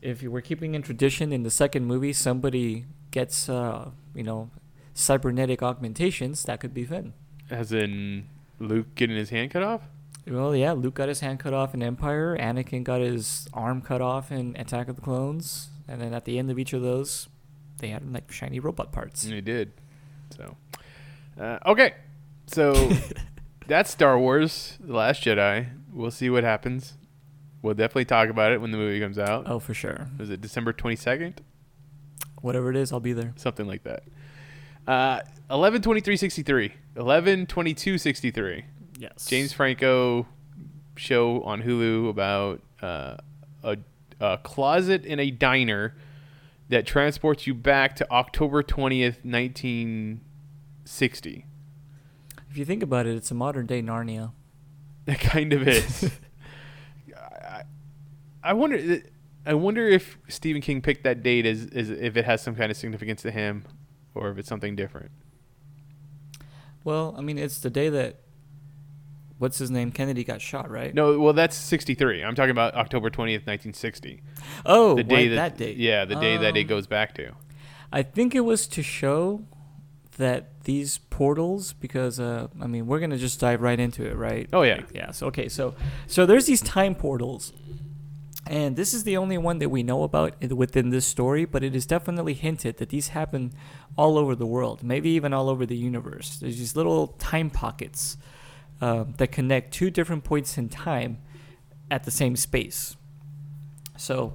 if you were keeping in tradition in the second movie, somebody gets uh, you know cybernetic augmentations, that could be Finn. As in Luke getting his hand cut off. Well, yeah, Luke got his hand cut off in Empire. Anakin got his arm cut off in Attack of the Clones. And then at the end of each of those, they had like shiny robot parts. And he did. So, uh, okay. So that's Star Wars: The Last Jedi. We'll see what happens. We'll definitely talk about it when the movie comes out. Oh, for sure. Was it December twenty second? Whatever it is, I'll be there. Something like that. Uh, eleven twenty three sixty three. Eleven twenty two sixty three. Yes. James Franco show on Hulu about uh, a, a closet in a diner that transports you back to October 20th, 1960. If you think about it, it's a modern day Narnia. It kind of is. I, I wonder. I wonder if Stephen King picked that date as, as if it has some kind of significance to him, or if it's something different. Well, I mean, it's the day that what's his name Kennedy got shot, right? No, well, that's 63. I'm talking about October 20th, 1960. Oh, the day that, that date. Yeah, the day that it Um, goes back to. I think it was to show that these portals, because uh, I mean, we're gonna just dive right into it, right? Oh, yeah. Like, yeah. So okay, so so there's these time portals, and this is the only one that we know about within this story. But it is definitely hinted that these happen all over the world, maybe even all over the universe. There's these little time pockets um, that connect two different points in time at the same space. So,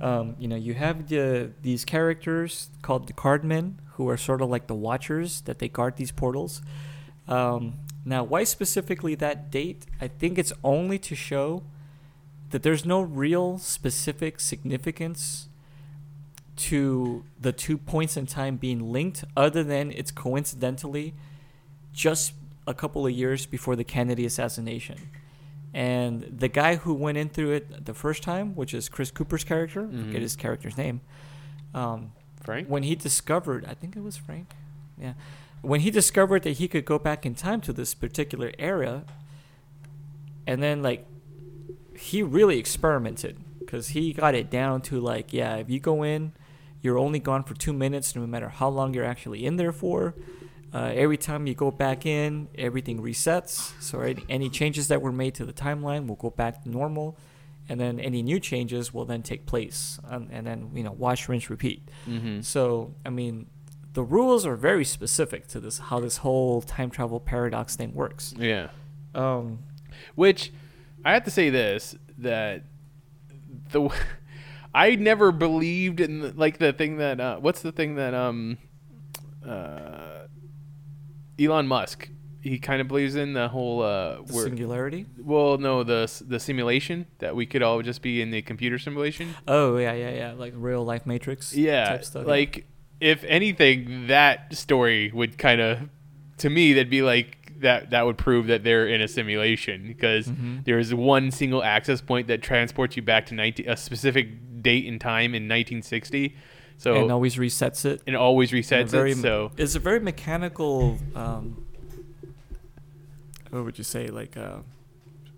um, you know, you have the, these characters called the Cardmen, who are sort of like the Watchers that they guard these portals. Um, now, why specifically that date? I think it's only to show that there's no real specific significance to the two points in time being linked, other than it's coincidentally just a couple of years before the Kennedy assassination. And the guy who went in through it the first time, which is Chris Cooper's character, Mhm. forget his character's name, um, Frank? when he discovered, I think it was Frank, yeah, when he discovered that he could go back in time to this particular era, and then like he really experimented because he got it down to like, yeah, if you go in, you're only gone for two minutes, no matter how long you're actually in there for. Uh, every time you go back in, everything resets. So any, any changes that were made to the timeline will go back to normal, and then any new changes will then take place, um, and then you know wash, rinse, repeat. Mm-hmm. So I mean, the rules are very specific to this how this whole time travel paradox thing works. Yeah. Um, Which I have to say this that the I never believed in the, like the thing that uh, what's the thing that um uh Elon Musk he kind of believes in the whole uh the singularity. well no the the simulation that we could all just be in the computer simulation Oh yeah, yeah, yeah, like real life Matrix. yeah type stuff, yeah. like if anything that story would kind of to me that'd be like that that would prove that they're in a simulation because Mhm. there's one single access point that transports you back to 19, a specific date and time in 1960 so and always resets it. and always resets very it so it's a very mechanical. Um, what would you say? Like a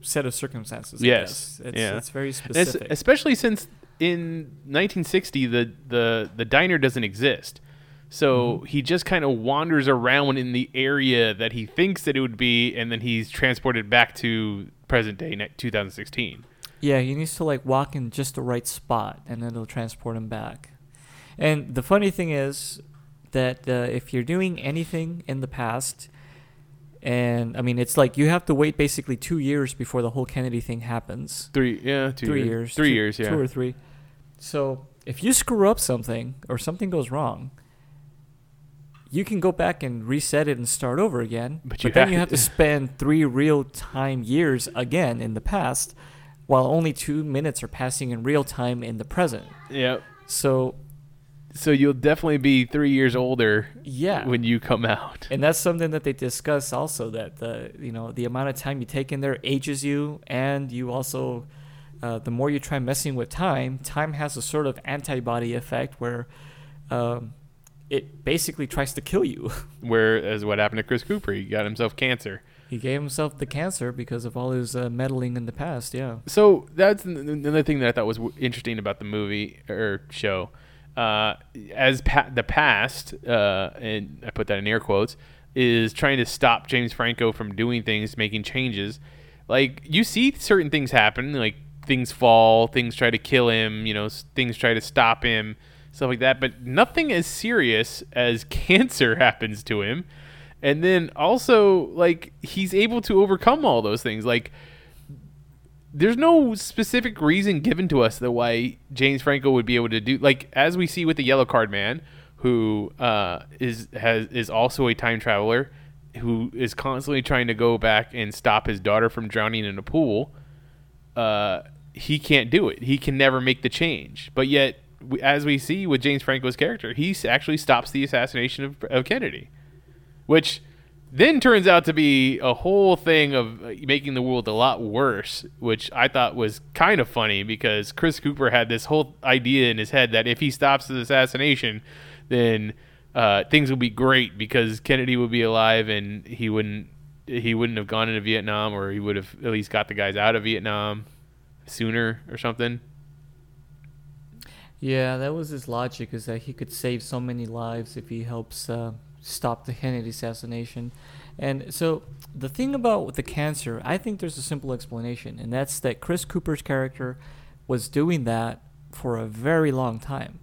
set of circumstances. Yes. It's, yeah. it's very And it's- specific. especially since in 1960 the the the diner doesn't exist so Mhm. he just kind of wanders around in the area that he thinks that it would be and then he's transported back to present day 2016 Yeah, he needs to like walk in just the right spot, and then it'll transport him back. And the funny thing is that uh, if you're doing anything in the past, and I mean, it's like you have to wait basically two years before the whole Kennedy thing happens. three yeah two three years, years. three two- years yeah Two or three. So if you screw up something or something goes wrong, you can go back and reset it and start over again. But But, you then have you have to- spend three real time years again in the past, while only two minutes are passing in real time in the present. yeah So so you'll definitely be three years older yeah, when you come out. And that's something that they discuss also that the you know the amount of time you take in there ages you and you also uh, the more you try messing with time time has a sort of antibody effect where um, it basically tries to kill you. Whereas what happened to chris cooper he got himself cancer. He gave himself the cancer because of all his uh, meddling in the past yeah. So that's another thing that I thought was w- interesting about the movie or show. Uh, as pa- the past, uh, and I put that in air quotes, is trying to stop James Franco from doing things, making changes. Like you see certain things happen, like things fall, things try to kill him, you know, things try to stop him, stuff like that. But nothing as serious as cancer happens to him. And then also, like he's able to overcome all those things, like there's no specific reason given to us that why James Franco would be able to do like as we see with the yellow card man who uh, is has is also a time traveler who is constantly trying to go back and stop his daughter from drowning in a pool uh, he can't do it. He can never make the change. But yet as we see with James Franco's character he actually stops the assassination of, of Kennedy which then turns out to be a whole thing of uh, making the world a lot worse, which I thought was kind of funny because Chris Cooper had this whole idea in his head that if he stops the assassination, then uh, things will be great because Kennedy would be alive and he wouldn't he wouldn't have gone into Vietnam or he would have at least got the guys out of Vietnam sooner or something. yeah that was his logic is that he could save so many lives if he helps uh, stop the Kennedy assassination. And so the thing about the cancer, I think there's a simple explanation, and that's that Chris Cooper's character was doing that for a very long time.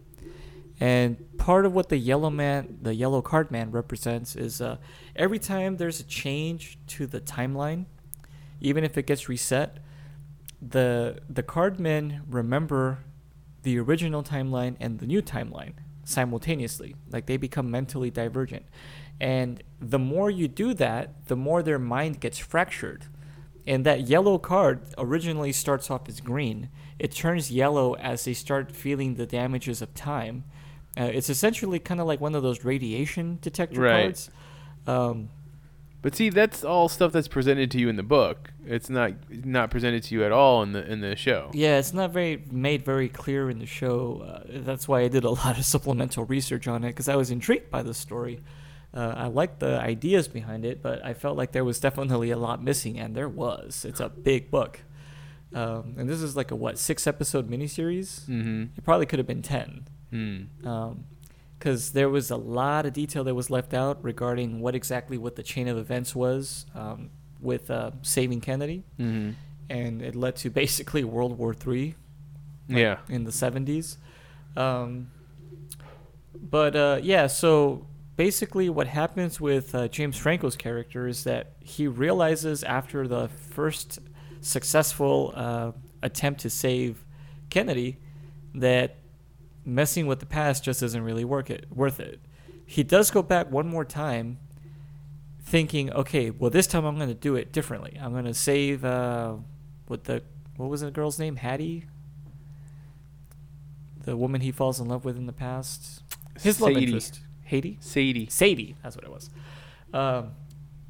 And part of what the yellow man, the yellow card man represents is uh, every time there's a change to the timeline, even if it gets reset, the the card men remember the original timeline and the new timeline simultaneously. Like they become mentally divergent. And the more you do that, the more their mind gets fractured. And that yellow card originally starts off as green. It turns yellow as they start feeling the damages of time. Uh, it's essentially kind of like one of those radiation detector Right. cards. Um, But see, that's all stuff that's presented to you in the book. It's not not presented to you at all in the in the show. Yeah, it's not very made very clear in the show. Uh, that's why I did a lot of supplemental research on it because I was intrigued by the story. Uh, I liked the ideas behind it, but I felt like there was definitely a lot missing, and there was. It's a big book. Um, and this is like a what six episode miniseries. Mm-hmm. It probably could have been ten. Mm. Because there was a lot of detail that was left out regarding what exactly what the chain of events was um, with uh, saving Kennedy, Mm-hmm. and it led to basically World War Three Yeah. in the seventies. Um, but uh, yeah, so basically, what happens with uh, James Franco's character is that he realizes after the first successful uh, attempt to save Kennedy that messing with the past just isn't really work it, worth it. He does go back one more time, thinking, okay, well this time I'm going to do it differently. I'm going to save uh, what the what was the girl's name? Hattie, the woman he falls in love with in the past. His love Sadie. interest, Haiti, Sadie. Sadie. That's what it was.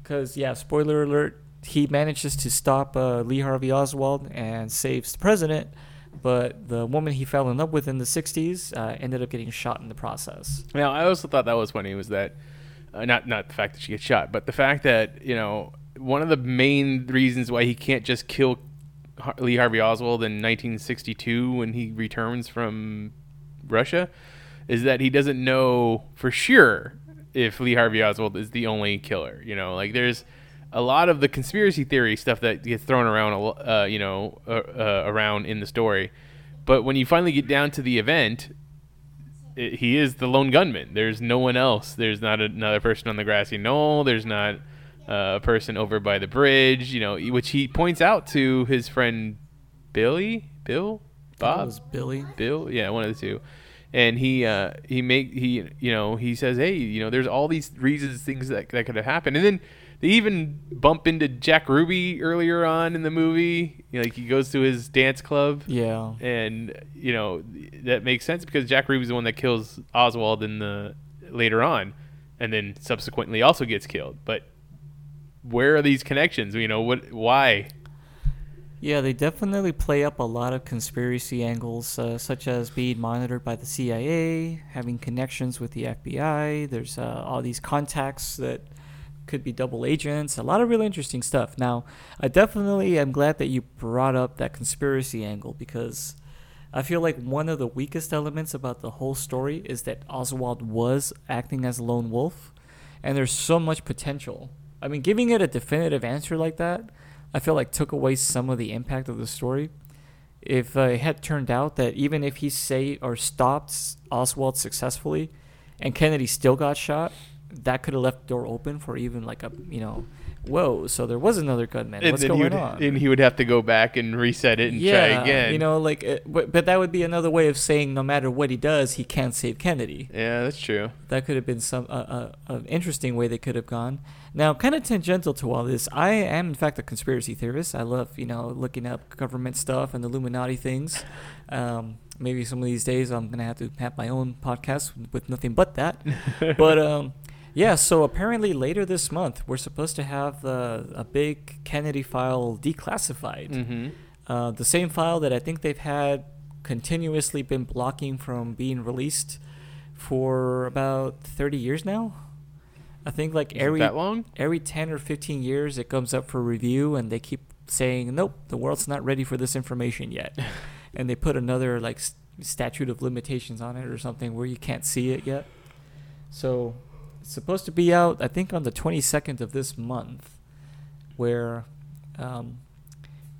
Because yeah, spoiler alert. He manages to stop uh, Lee Harvey Oswald and saves the president, but the woman he fell in love with in the '60s uh, ended up getting shot in the process. Now, I also thought that was funny was that uh, not not the fact that she gets shot, but the fact that you know one of the main reasons why he can't just kill Lee Harvey Oswald in 1962 when he returns from Russia is that he doesn't know for sure if Lee Harvey Oswald is the only killer. You know, like there's a lot of the conspiracy theory stuff that gets thrown around, uh, you know, uh, uh, around in the story. But when you finally get down to the event, it, he is the lone gunman. There's no one else. There's not another person on the grassy knoll. There's not uh, a person over by the bridge. You know, which he points out to his friend Billy, Bill, Bob, was Billy. Bill, yeah, one of the two. And he uh, he make he you know he says hey you know there's all these reasons things that that could have happened and then they even bump into Jack Ruby earlier on in the movie you know, like he goes to his dance club Yeah. and you know that makes sense because Jack Ruby's the one that kills Oswald in the later on, and then subsequently also gets killed. But where are these connections? You know what? Why? Yeah, they definitely play up a lot of conspiracy angles, uh, such as being monitored by the CIA, having connections with the FBI. There's uh, all these contacts that could be double agents. A lot of really interesting stuff. Now, I definitely am glad that you brought up that conspiracy angle because I feel like one of the weakest elements about the whole story is that Oswald was acting as a lone wolf, and there's so much potential. I mean, giving it a definitive answer like that, I feel like took away some of the impact of the story. If uh, it had turned out that even if he say or stopped Oswald successfully, and Kennedy still got shot, that could have left the door open for even like a you know, whoa. So there was another gunman. And What's going would, on? And he would have to go back and reset it and try again. You know, like, uh, but, but that would be another way of saying no matter what he does, he can't save Kennedy. Yeah, that's true. That could have been some uh, uh, an interesting way they could have gone. Now, kind of tangential to all this, I am in fact a conspiracy theorist. I love you know looking up government stuff and Illuminati things. Um, maybe some of these days I'm gonna have to have my own podcast with nothing but that. but um, yeah, so apparently later this month we're supposed to have uh, a big Kennedy file declassified. Mm-hmm. Uh, the same file that I think they've had continuously been blocking from being released for about 30 years now. I think like Is every that long? every 10 or 15 years it comes up for review and they keep saying nope the world's not ready for this information yet and they put another like s- statute of limitations on it or something where you can't see it yet so supposed to be out i think on the 22nd of this month where um,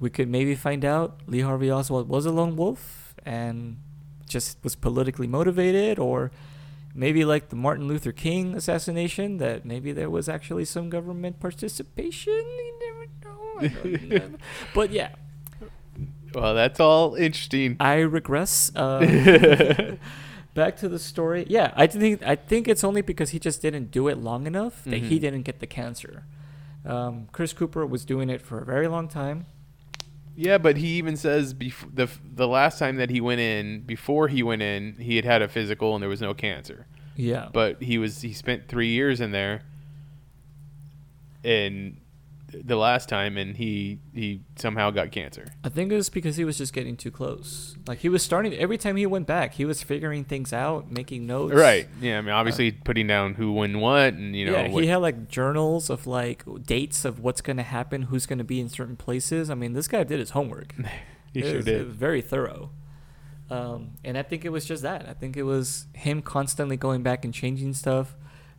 we could maybe find out lee harvey oswald was a lone wolf and just was politically motivated or maybe like the Martin Luther King assassination, that maybe there was actually some government participation. You never know. I don't know. but yeah, Well, that's all interesting. I regress. Uh, back to the story. Yeah, I think I think it's only because he just didn't do it long enough that he Mhm. didn't get the cancer. Um, Chris Cooper was doing it for a very long time. Yeah, but he even says bef- the the last time that he went in, before he went in, he had had a physical and there was no cancer. Yeah, But he was he spent three years in there, and the last time, and he he somehow got cancer. I think it was because he was just getting too close. Like he was starting every time he went back, he was figuring things out, making notes. Right. Yeah. I mean, obviously putting down who when what, and you know. yeah, what, he had like journals of like dates of what's gonna happen, who's gonna be in certain places. I mean, this guy did his homework. He it sure was, did. It was very thorough. Um, and I think it was just that. I think it was him constantly going back and changing stuff,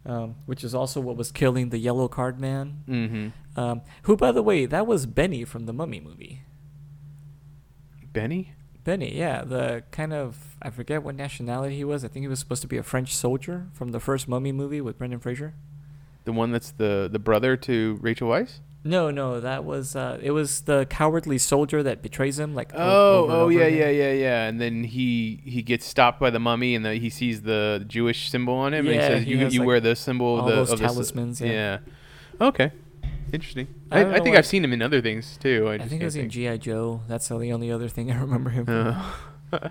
um, which is also what was killing the yellow card man. Mm-hmm. Um, who, by the way, that was Benny from the Mummy movie. Benny. Benny, yeah, the kind of I forget what nationality he was. I think he was supposed to be a French soldier from the first Mummy movie with Brendan Fraser. The one that's the the brother to Rachel Weisz. No, no, that was uh, it was the cowardly soldier that betrays him. Like Oh, oh yeah, again. yeah, yeah, yeah. And then he he gets stopped by the mummy, and the, he sees the Jewish symbol on him, and he says, he "You you like, wear the symbol of all the those of talismans, yeah. yeah. Okay. Interesting. I I, I, think I've seen him in other things too. I, I think it can't was in GI Joe. That's the only other thing I remember him. from. Uh,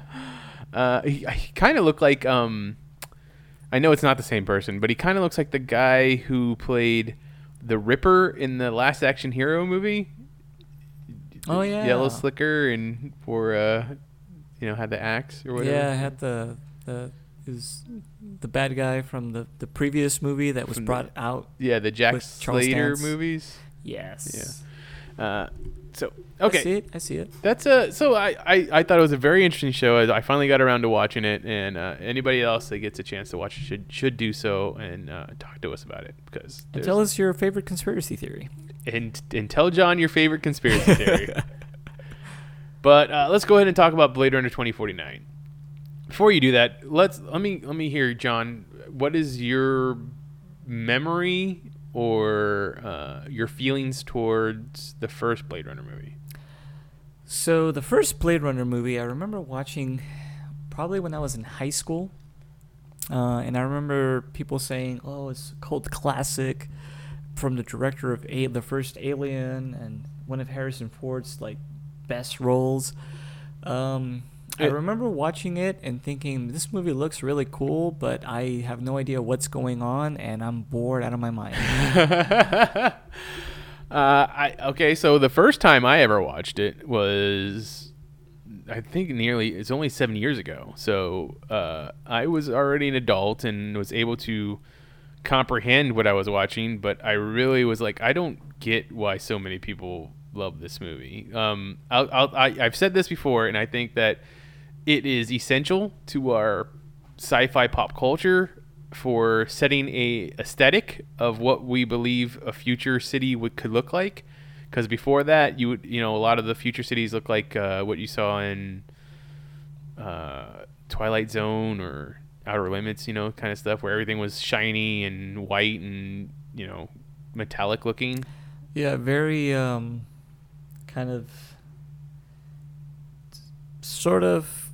uh, he, he kind of looked like um, I know it's not the same person, but he kind of looks like the guy who played the Ripper in the Last Action Hero movie. Oh, yeah. Yellow Slicker and for uh, you know had the axe or whatever. Yeah, I had the the is the bad guy from the the previous movie that was From the- brought out. Yeah, the Jack Slater Dance. movies. Yes. Uh, so I okay, see it. I see it. That's a so I, I I thought it was a very interesting show. I I finally got around to watching it, and uh, anybody else that gets a chance to watch it should should do so and uh, talk to us about it because And tell us your favorite conspiracy theory. and and tell John your favorite conspiracy theory. but uh, let's go ahead and talk about Blade Runner twenty forty nine. Before you do that, let's let me let me hear John. What is your memory or uh, your feelings towards the first Blade Runner movie? So the first Blade Runner movie, I remember watching probably when I was in high school, uh, and I remember people saying, "Oh, it's a cult classic," from the director of a- the first Alien and one of Harrison Ford's like best roles. Um, I remember watching it and thinking, "This movie looks really cool, but I have no idea what's going on, and I'm bored out of my mind." uh, I okay. So the first time I ever watched it was, I think, nearly. It's only seven years ago. So uh, I was already an adult and was able to comprehend what I was watching. But I really was like, I don't get why so many people love this movie. Um, I'll, I'll, I, I've said this before, and I think that it is essential to our sci-fi pop culture for setting a aesthetic of what we believe a future city would could look like. Because before that, you would you know a lot of the future cities look like uh, what you saw in uh, Twilight Zone or Outer Limits, you know, kind of stuff where everything was shiny and white and you know metallic looking. Yeah, very um, kind of sort of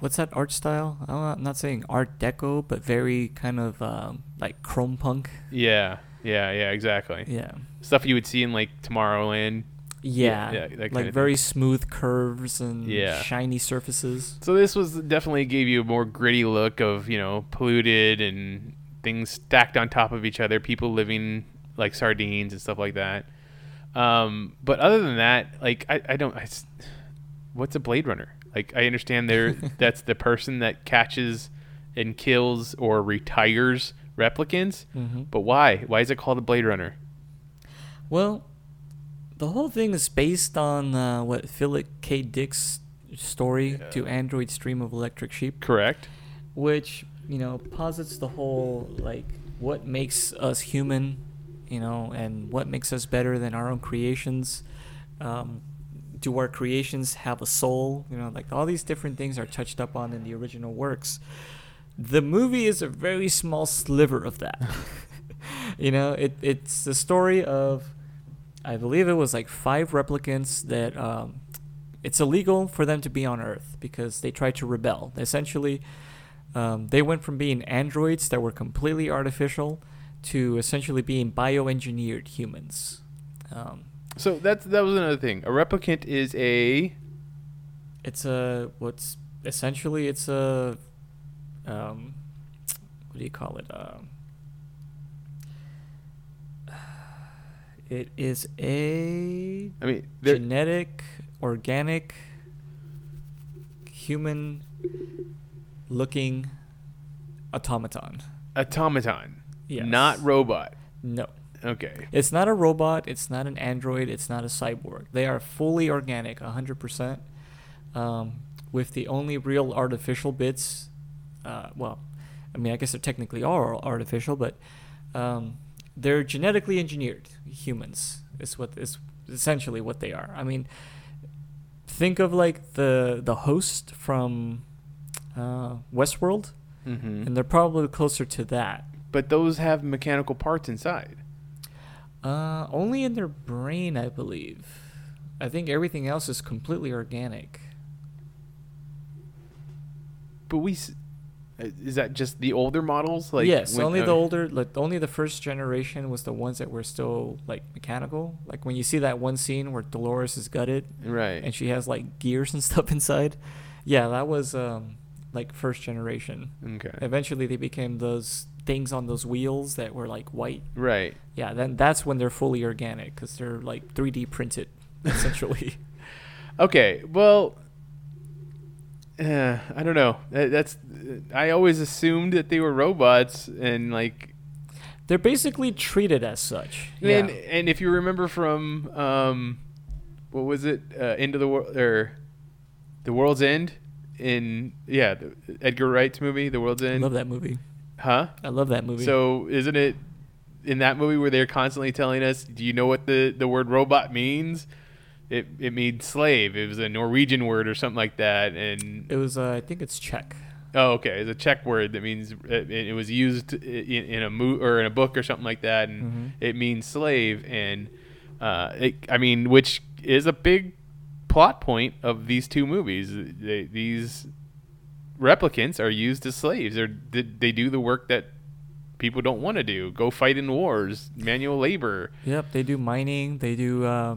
what's that art style? I'm not- saying Art Deco, but very kind of um, like chrome punk. Yeah, yeah, yeah, exactly. Yeah, Stuff you would see in like Tomorrowland. yeah, yeah, kind like very smooth curves and Yeah. shiny surfaces. So this was definitely gave you a more gritty look of you know polluted and things stacked on top of each other, people living like sardines and stuff like that. Um, but other than that, like I, I don't. I what's a Blade Runner? Like I understand there that's the person that catches and kills or retires replicants. hmm But why? Why is it called a Blade Runner? Well, the whole thing is based on uh, what Philip K. Dick's story Do Androids Dream of Electric Sheep. Correct. which you know posits the whole like what makes us human you know and what makes us better than our own creations um, do our creations have a soul? You know like all these different things are touched up on in the original works. The movie is a very small sliver of that. You know it, it's the story of i believe it was like five replicants that um, it's illegal for them to be on earth because they tried to rebel. Essentially um, they went from being androids that were completely artificial to essentially being bioengineered humans. Um, So that's that was another thing. A replicant is a it's a what's essentially it's a um, what do you call it? Um, it is a I mean, they're- genetic, organic, human looking automaton. automaton, Yes. not robot. No. Okay. It's not a robot, it's not an android, it's not a cyborg. They are fully organic, 100%. um, with the only real artificial bits. Uh, well, I mean, I guess they technically are artificial, but um, they're genetically engineered humans. Is what is essentially what they are. I mean, think of like the the host from uh, Westworld, hmm and they're probably closer to that. But those have mechanical parts inside. Uh, only in their brain, I believe. I think everything else is completely organic. But we, uh, is that just the older models? Like yes, when- only uh, the older, like only the first generation was the ones that were still like mechanical. Like when you see that one scene where Dolores is gutted Right. and she has like gears and stuff inside. Yeah, that was um like first generation. okay. Eventually, they became those things on those wheels that were like white. Right. Yeah, then that's when they're fully organic because they're like 3D printed, essentially. Okay. Well, uh, I don't know. That's I always assumed that they were robots and like they're basically treated as such. and yeah. and if you remember from um what was it uh, into the world or the world's end in yeah the Edgar Wright's movie The World's End love that movie. huh I love that movie. so isn't it in that movie where they're constantly telling us do you know what the the word robot means it it means slave it was a Norwegian word or something like that and it was, uh, I think it's Czech. Oh, okay. It's a Czech word that means it, it was used in, in a mo- or in a book or something like that, and Mhm. it means slave. And uh, it, I mean, which is a big plot point of these two movies. They, these replicants are used as slaves. They're, they they do the work that people don't want to do. Go fight in wars, manual labor. Yep, they do mining. They do uh,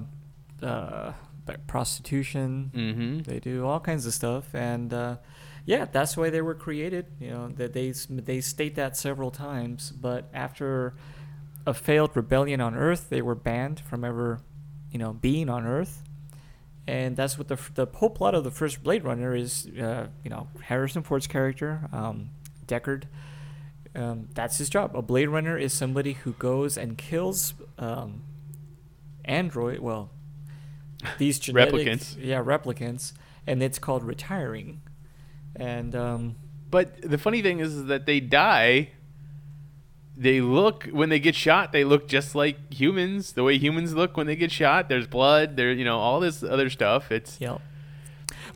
uh, prostitution. Mm-hmm. They do all kinds of stuff, and uh, yeah, that's why they were created. You know, that they they state that several times. But after a failed rebellion on Earth, they were banned from ever, you know, being on Earth. And that's what the the whole plot of the first Blade Runner is. Uh, you know, Harrison Ford's character, um, Deckard. Um, that's his job. A Blade Runner is somebody who goes and kills um, android. Well, these genetic, Replicants. Yeah, replicants, and it's called retiring. And um, But the funny thing is, is that they die. They look when they get shot. They look just like humans. The way humans look when they get shot. There's blood. There, you know, all this other stuff. It's Yep.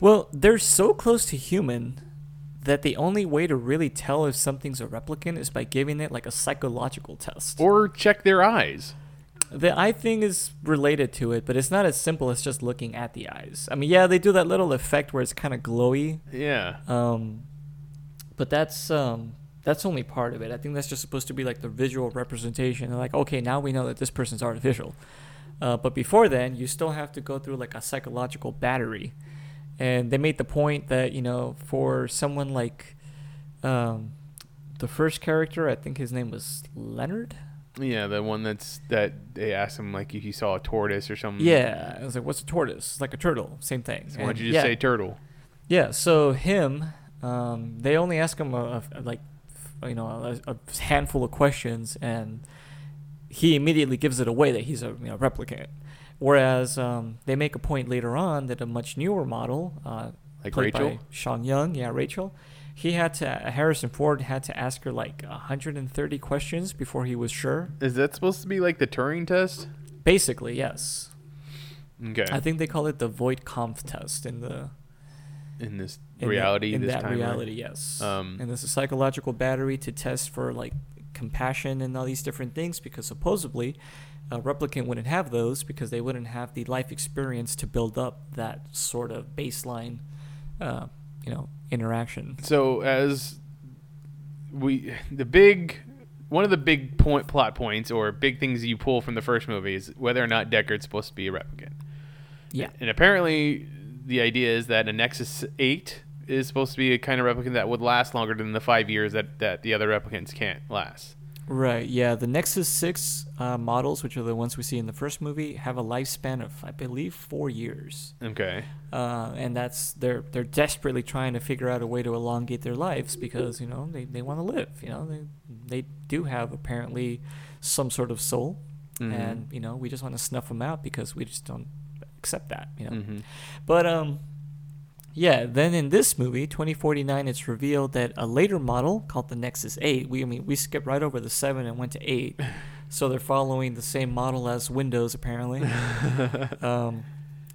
Well, they're so close to human that the only way to really tell if something's a replicant is by giving it like a psychological test. or check their eyes. the eye thing is related to it, but it's not as simple as just looking at the eyes. I mean, yeah, they do that little effect where it's kind of glowy, Yeah. um, but that's um, that's only part of it. I think that's just supposed to be like the visual representation. They're like, okay, now we know that this person's artificial. Uh, but before then, you still have to go through like a psychological battery. And they made the point that you know, for someone like um, the first character, I think his name was Leonard. Yeah, the one that's that they asked him like if you saw a tortoise or something. Yeah, I was like, "What's a tortoise?" It's like a turtle, same thing. So why don't you just yeah, say turtle? Yeah, so him, um, they only ask him a, a, like, you know, a, a handful of questions, and he immediately gives it away that he's a you know, replicant. Whereas um, they make a point later on that a much newer model, uh, Like played Rachel? by Sean Young, yeah, Rachel, he had to Harrison Ford had to ask her like 130 questions before he was sure. Is that supposed to be like the Turing test? Basically, yes. Okay. I think they call it the Voight Kampff test in the in this in reality, that, in this that time. reality yes Um, and there's a psychological battery to test for like compassion and all these different things because supposedly a replicant wouldn't have those because they wouldn't have the life experience to build up that sort of baseline uh, you know interaction So as we the big one of the big point plot points or big things you pull from the first movie is whether or not Deckard's supposed to be a replicant. yeah And apparently the idea is that a Nexus 8 is supposed to be a kind of replicant that would last longer than the 5 years that that the other replicants can't last. right yeah the nexus 6 uh, models which are the ones we see in the first movie have a lifespan of i believe four years Okay. uh, and that's they're they're desperately trying to figure out a way to elongate their lives because you know they, they want to live you know they they do have apparently some sort of soul Mhm. and you know we just want to snuff them out because we just don't accept that you know Mhm. but um Yeah, then in this movie, 2049, it's revealed that a later model called the Nexus 8, we I mean we skipped right over the 7 and went to 8. so they're following the same model as Windows apparently. um,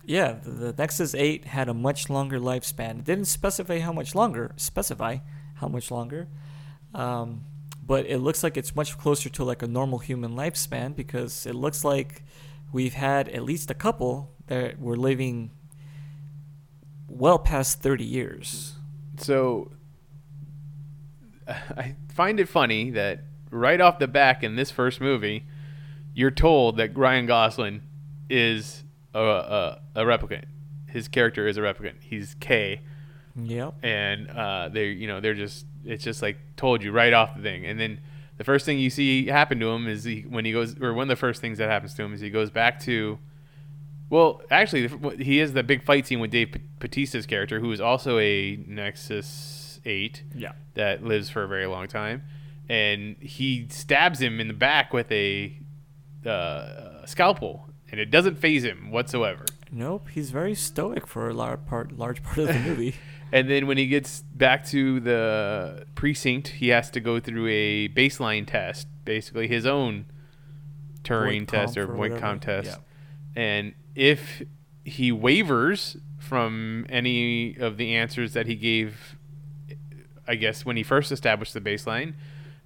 yeah, the, the Nexus 8 had a much longer lifespan. It didn't specify how much longer, specify how much longer. Um, but it looks like it's much closer to like a normal human lifespan because it looks like we've had at least a couple that were living well past 30 years. So I find it funny that right off the back in this first movie, you're told that Ryan Gosling is a, a, a replicant. His character is a replicant. He's K, Yep. and uh, they you know they're just it's just like told you right off the thing, and then the first thing you see happen to him is he, when he goes or one of the first things that happens to him is he goes back to well actually he is the big fight scene with Dave Pat- Bautista's character who is also a Nexus 8 Yeah. that lives for a very long time, and he stabs him in the back with a uh, scalpel, and it doesn't phase him whatsoever. Nope, he's very stoic for a large part, large part of the movie. And then when he gets back to the precinct, he has to go through a baseline test, basically his own Turing test or Voight whatever. test. Yeah. And if he wavers from any of the answers that he gave, I guess when he first established the baseline,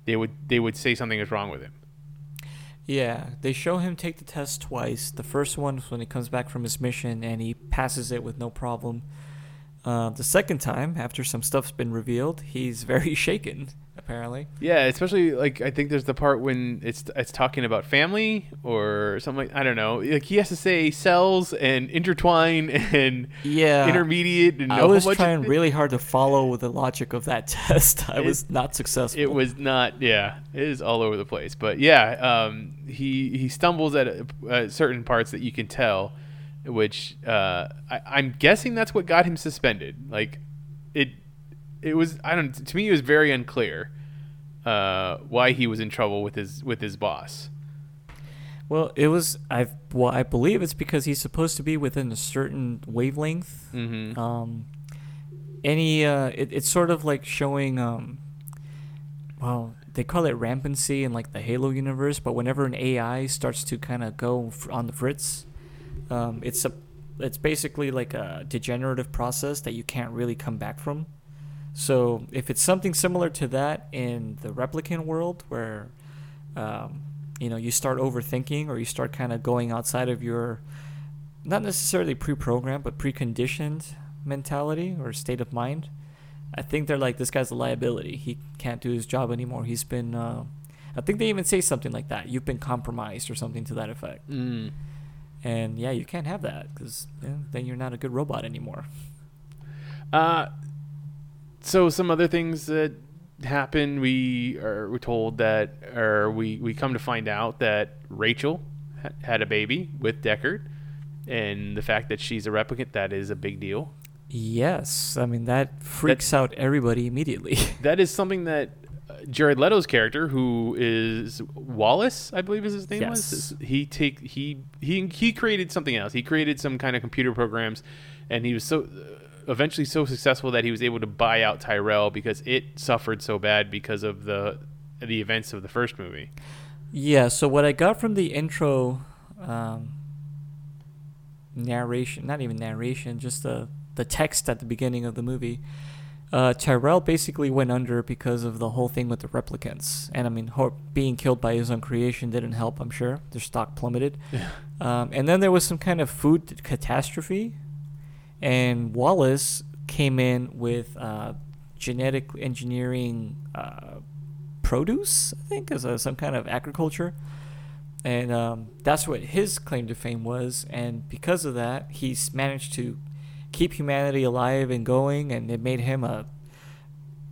they would they would say something is wrong with him. Yeah, they show him take the test twice. The first one is when he comes back from his mission and he passes it with no problem. Uh, the second time, after some stuff's been revealed, he's very shaken, apparently. Yeah, especially like I think there's the part when it's it's talking about family or something like I don't know. Like he has to say cells and intertwine and Yeah. intermediate and a I whole was trying really hard to follow the logic of that test. I It- was not successful. It was not. Yeah, it is all over the place. But yeah, um, he he stumbles at uh, certain parts that you can tell, which uh, I, I'm guessing that's what got him suspended. Like it it was I don't to me it was very unclear uh, why he was in trouble with his with his boss. Well, it was I well I believe it's because he's supposed to be within a certain wavelength. Mm-hmm. Um, any uh, it, it's sort of like showing um, well they call it rampancy in like the Halo universe, but whenever an AI starts to kind of go on the fritz, um, it's a it's basically like a degenerative process that you can't really come back from. So if it's something similar to that in the replicant world, where um, you know you start overthinking or you start kind of going outside of your not necessarily pre-programmed but preconditioned mentality or state of mind, I think they're like this guy's a liability. He can't do his job anymore. He's been uh, I think they even say something like that. You've been compromised or something to that effect. Mm. And yeah, you can't have that because then you're not a good robot anymore. Uh, so some other things that happen, we are we're told that, or we we come to find out that Rachel ha- had a baby with Deckard, and the fact that she's a replicant that is a big deal. Yes, I mean that freaks out everybody immediately. That is something that uh, Jared Leto's character, who is Wallace, I believe is his name was. Yes. is- He take he he he created something else. He created some kind of computer programs, and he was so uh, eventually so successful that he was able to buy out Tyrell because it suffered so bad because of the the events of the first movie. Yeah, so what I got from the intro um, narration, not even narration, just the, the text at the beginning of the movie, uh, Tyrell basically went under because of the whole thing with the replicants. And I mean, ho- being killed by his own creation didn't help, I'm sure. Their stock plummeted. Um, and then there was some kind of food catastrophe, and Wallace came in with uh, genetic engineering uh, produce, I think, as a, some kind of agriculture. And um, that's what his claim to fame was. And because of that, he's managed to keep humanity alive and going, and it made him a,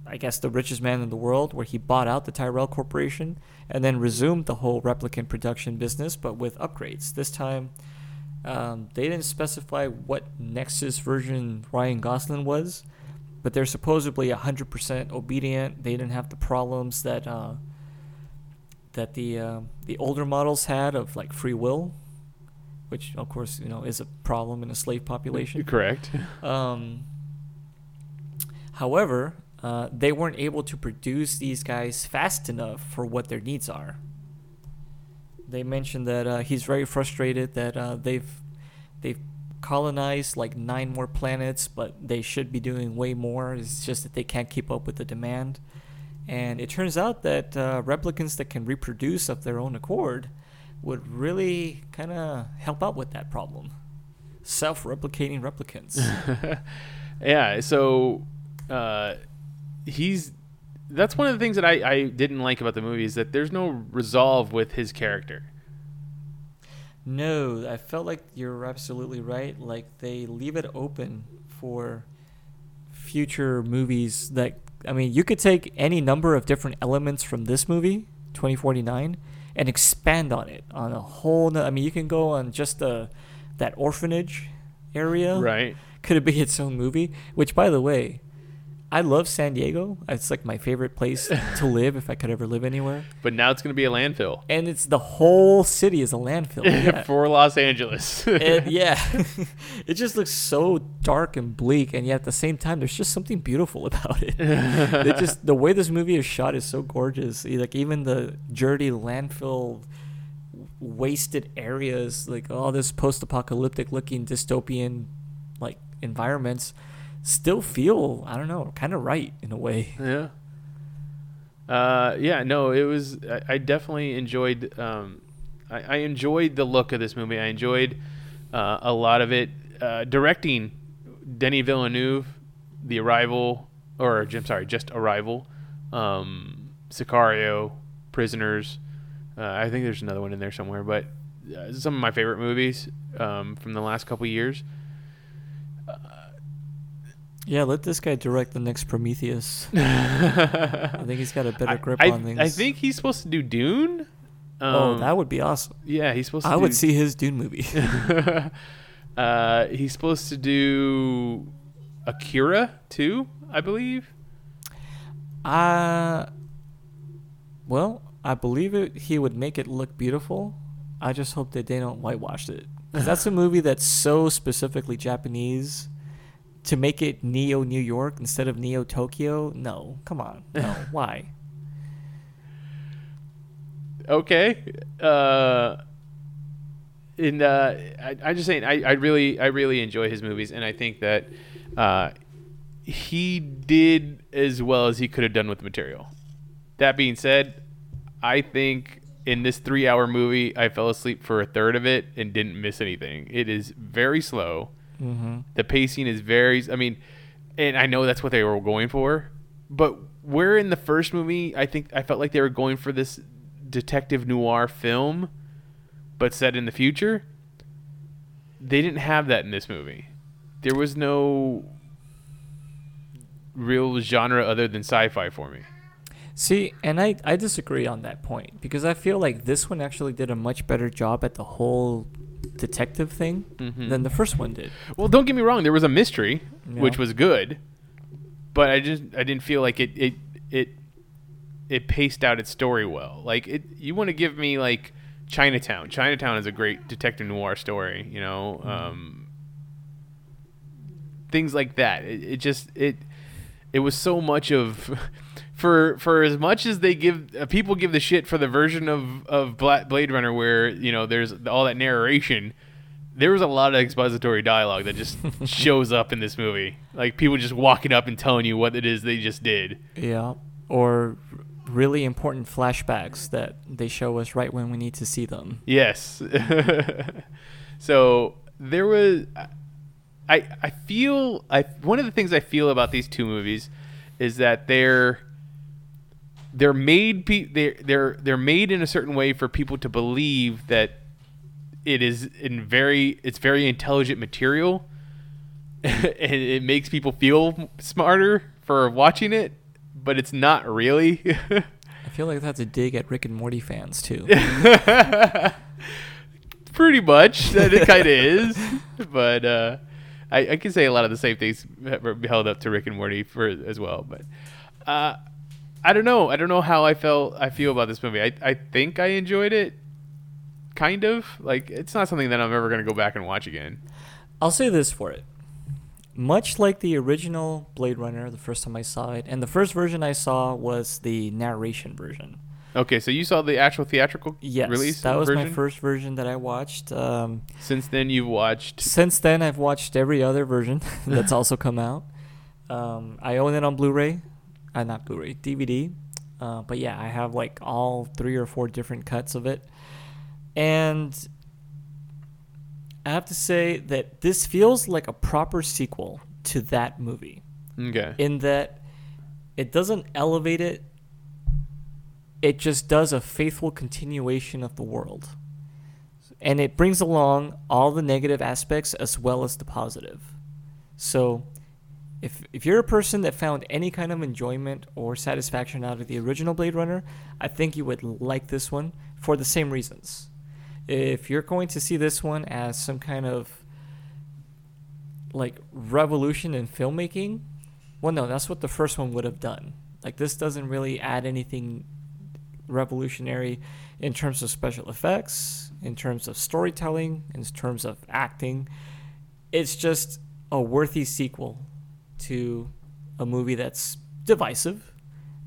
I guess, the richest man in the world, where he bought out the Tyrell Corporation and then resumed the whole replicant production business, but with upgrades. This time, um, they didn't specify what Nexus version Ryan Gosling was, but they're supposedly 100% obedient. They didn't have the problems that uh, that the uh, the older models had of like free will, which of course you know is a problem in a slave population. Correct. Um, However, uh, they weren't able to produce these guys fast enough for what their needs are. They mentioned that uh, he's very frustrated that uh, they've they've colonized like nine more planets, but they should be doing way more. It's just that they can't keep up with the demand. And it turns out that uh, replicants that can reproduce of their own accord would really kind of help out with that problem. Self-replicating replicants. yeah. So uh, he's that's one of the things that I, I didn't like about the movie is that there's no resolve with his character. No, I felt like you're absolutely right. Like they leave it open for future movies that I mean, you could take any number of different elements from this movie, 2049, and expand on it on a whole no- I mean, you can go on just the that orphanage area. Right. Could it be its own movie? Which by the way, I love San Diego. It's like my favorite place to live if I could ever live anywhere. But now it's going to be a landfill And it's the whole city is a landfill. Yeah. for Los Angeles. And yeah, it just looks so dark and bleak, and yet at the same time, there's just something beautiful about it. it just the way this movie is shot is so gorgeous. Like even the dirty landfill, wasted areas, like all this post-apocalyptic looking dystopian, like environments, still feel I don't know, kind of right in a way. Yeah. Uh, yeah, no, it was. I, I definitely enjoyed. Um, I, I enjoyed the look of this movie. I enjoyed uh, a lot of it. Uh, directing Denis Villeneuve, The Arrival, or I'm sorry, just Arrival, um, Sicario, Prisoners. Uh, I think there's another one in there somewhere, but uh, some of my favorite movies um, from the last couple years. Yeah, let this guy direct the next Prometheus. I think he's got a better grip I, on things. I think he's supposed to do Dune. oh, Um, that would be awesome. Yeah, he's supposed to. I do, would see his Dune movie. uh, he's supposed to do Akira too, I believe. Uh well, I believe it. He would make it look beautiful. I just hope that they don't whitewash it. 'Cause that's a movie that's so specifically Japanese. To make it Neo New York instead of Neo Tokyo, no, come on, no, why? Okay. Uh, and uh, I, I just saying, I, I really, I really enjoy his movies, and I think that uh, he did as well as he could have done with the material. That being said, I think in this three-hour movie, I fell asleep for a third of it and didn't miss anything. It is very slow. Mm-hmm. The pacing is very. I mean, and I know that's what they were going for, but where in the first movie, I think I felt like they were going for this detective noir film, but set in the future. They didn't have that in this movie. There was no real genre other than sci-fi for me. See, and I, I disagree on that point because I feel like this one actually did a much better job at the whole detective thing Mhm. than the first one did. Well, don't get me wrong. There was a mystery, Yeah. which was good, but I just I didn't feel like it it it it paced out its story well. Like it, you want to give me like Chinatown. Chinatown is a great detective noir story. You know, um, things like that. It, it just it it was so much of. For, for as much as they give uh, people give the shit for the version of of Blade Runner where you know there's all that narration, there was a lot of expository dialogue that just shows up in this movie. Like people just walking up and telling you what it is they just did. Yeah. Or really important flashbacks that they show us right when we need to see them. Yes. so there was I I feel I one of the things I feel about these two movies is that they're they're made pe- they're they're they're made in a certain way for people to believe that it is in very it's very intelligent material. And it makes people feel smarter for watching it but it's not really. I feel like that's a dig at Rick and Morty fans too. pretty much. That it kind of is. But uh I, I can say a lot of the same things held up to Rick and Morty for as well but uh I don't know I don't know how I felt I feel about this movie I, I think I enjoyed it kind of like it's not something that I'm ever gonna go back and watch again I'll say this for it. much like the original Blade Runner, the first time I saw it, and the first version I saw was the narration version. Okay, so you saw the actual theatrical Yes, release that was my first version that I watched. Um, Since then, you've watched. since then, I've watched every other version that's also come out. Um, I own it on Blu-ray, uh, not Blu-ray, DVD. Uh, but yeah, I have like all three or four different cuts of it, and I have to say that this feels like a proper sequel to that movie Okay. in that it doesn't elevate it it just does a faithful continuation of the world and it brings along all the negative aspects as well as the positive so if if you're a person that found any kind of enjoyment or satisfaction out of the original Blade Runner, I think you would like this one for the same reasons. If you're going to see this one as some kind of like revolution in filmmaking, well no, that's what the first one would have done. Like this doesn't really add anything revolutionary in terms of special effects, in terms of storytelling, in terms of acting. It's just a worthy sequel to a movie that's divisive,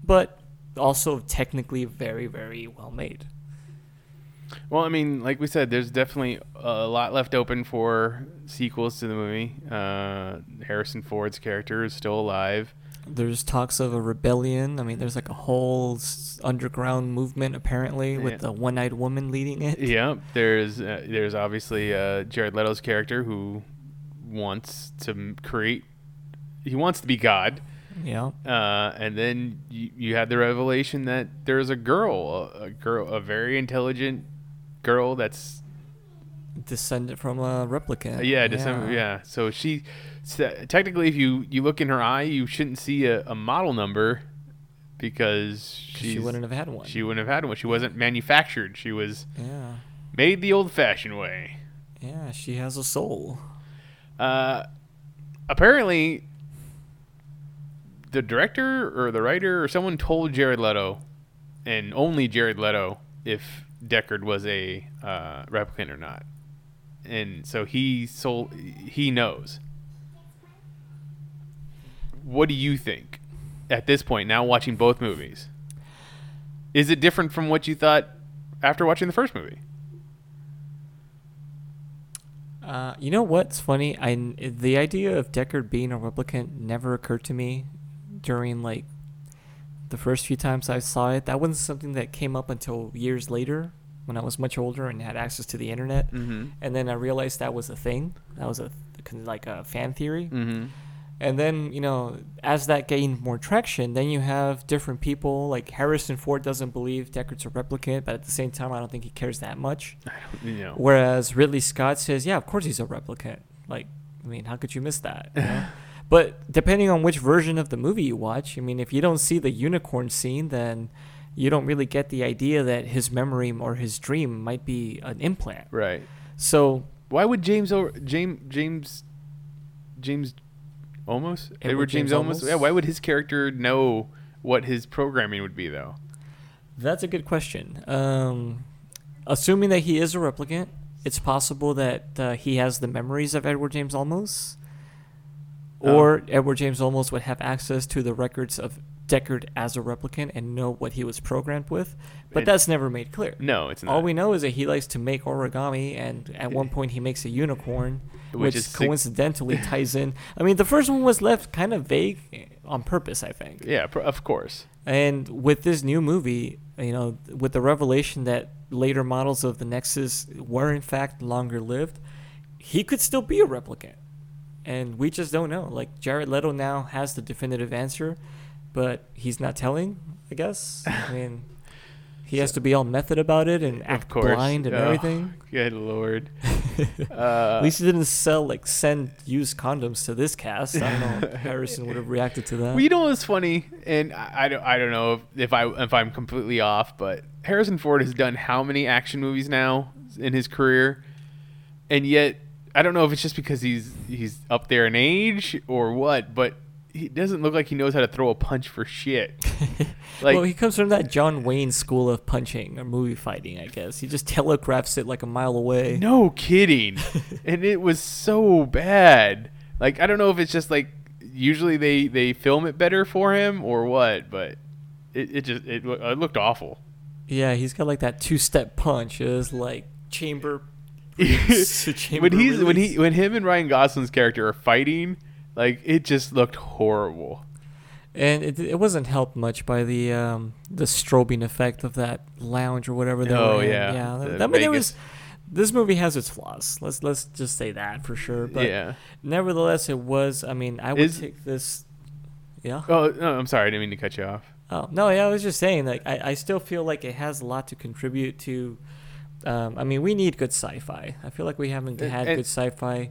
but also technically very, very well made. Well, I mean, like we said, there's definitely a lot left open for sequels to the movie. Uh, Harrison Ford's character is still alive. There's talks of a rebellion. I mean, there's like a whole s- underground movement apparently with Yeah. the one-eyed woman leading it. Yeah, there's uh, there's obviously uh, Jared Leto's character who wants to create. He wants to be God, Yeah. uh, and then you, you had the revelation that there's a girl, a, a girl, a very intelligent girl that's Descended from a replicant. yeah, December, yeah. So she, so technically, if you you look in her eye, you shouldn't see a, a model number because She wouldn't have had one. she wouldn't have had one. She wasn't manufactured. She was yeah. made the old-fashioned way. Yeah, she has a soul. Uh, apparently, the director or the writer or someone told Jared Leto, and only Jared Leto, if Deckard was a uh, replicant or not, and so he sold. He knows. What do you think at this point? Now watching both movies, is it different from what you thought after watching the first movie? Uh, you know what's funny? I the idea of Deckard being a replicant never occurred to me during like the first few times I saw it. That wasn't something that came up until years later when I was much older and had access to the internet. Mm-hmm. And then I realized that was a thing. That was a like a fan theory. Mm-hmm. And then, you know, as that gained more traction, then you have different people. Like Harrison Ford doesn't believe Deckard's a replicant, but at the same time, I don't think he cares that much. You know. Whereas Ridley Scott says, yeah, of course he's a replicant. Like, I mean, how could you miss that? you know? but depending on which version of the movie you watch, I mean, if you don't see the unicorn scene, then you don't really get the idea that his memory or his dream might be an implant. Right. So Why would James o- James James James Olmos Edward, James, James Olmos yeah why would his character know what his programming would be though That's a good question. Um, assuming that he is a replicant, it's possible that uh, he has the memories of Edward James Olmos, Oh. or Edward James Olmos would have access to the records of Deckard as a replicant and know what he was programmed with. But It- that's never made clear. no it's not All we know is that he likes to make origami, and at one point he makes a unicorn, Which which, is sig- coincidentally ties in. I mean, the first one was left kind of vague on purpose, I think. yeah pr- of course And with this new movie, you know, with the revelation that later models of the Nexus were in fact longer lived, he could still be a replicant. And we just don't know. Like Jared Leto now has the definitive answer, but he's not telling, I guess. I mean, he has to be all method about it and act course blind and Oh, everything. good lord uh, At least he didn't sell like send used condoms to this cast. I don't know if Harrison would have reacted to that. well, you know what's funny and I, I don't I don't know if, if I if I'm completely off but Harrison Ford has done how many action movies now in his career and yet I don't know if it's just because he's he's up there in age or what but he doesn't look like he knows how to throw a punch for shit like well, he comes from that John Wayne school of punching or movie fighting, I guess. He just telegraphs it like a mile away. No kidding. and it was so bad. Like I don't know if it's just like usually they they film it better for him or what, but it, it just it, it looked awful. Yeah, he's got like that two-step punch. It was like chamber. chamber when he's when he when him and Ryan Gosling's character are fighting, like it just looked horrible. and it, it wasn't helped much by the um, the strobing effect of that lounge or whatever. They Oh, were in. yeah, yeah. the I mean, there Vegas. was. This movie has its flaws. Let's let's just say that for sure. But yeah. nevertheless, it was. I mean, I would Is- take this. Yeah. Oh no, I'm sorry, I didn't mean to cut you off. Oh no, yeah, I was just saying like I, I still feel like it has a lot to contribute to. Um, I mean, we need good sci-fi. I feel like we haven't had and- good sci-fi.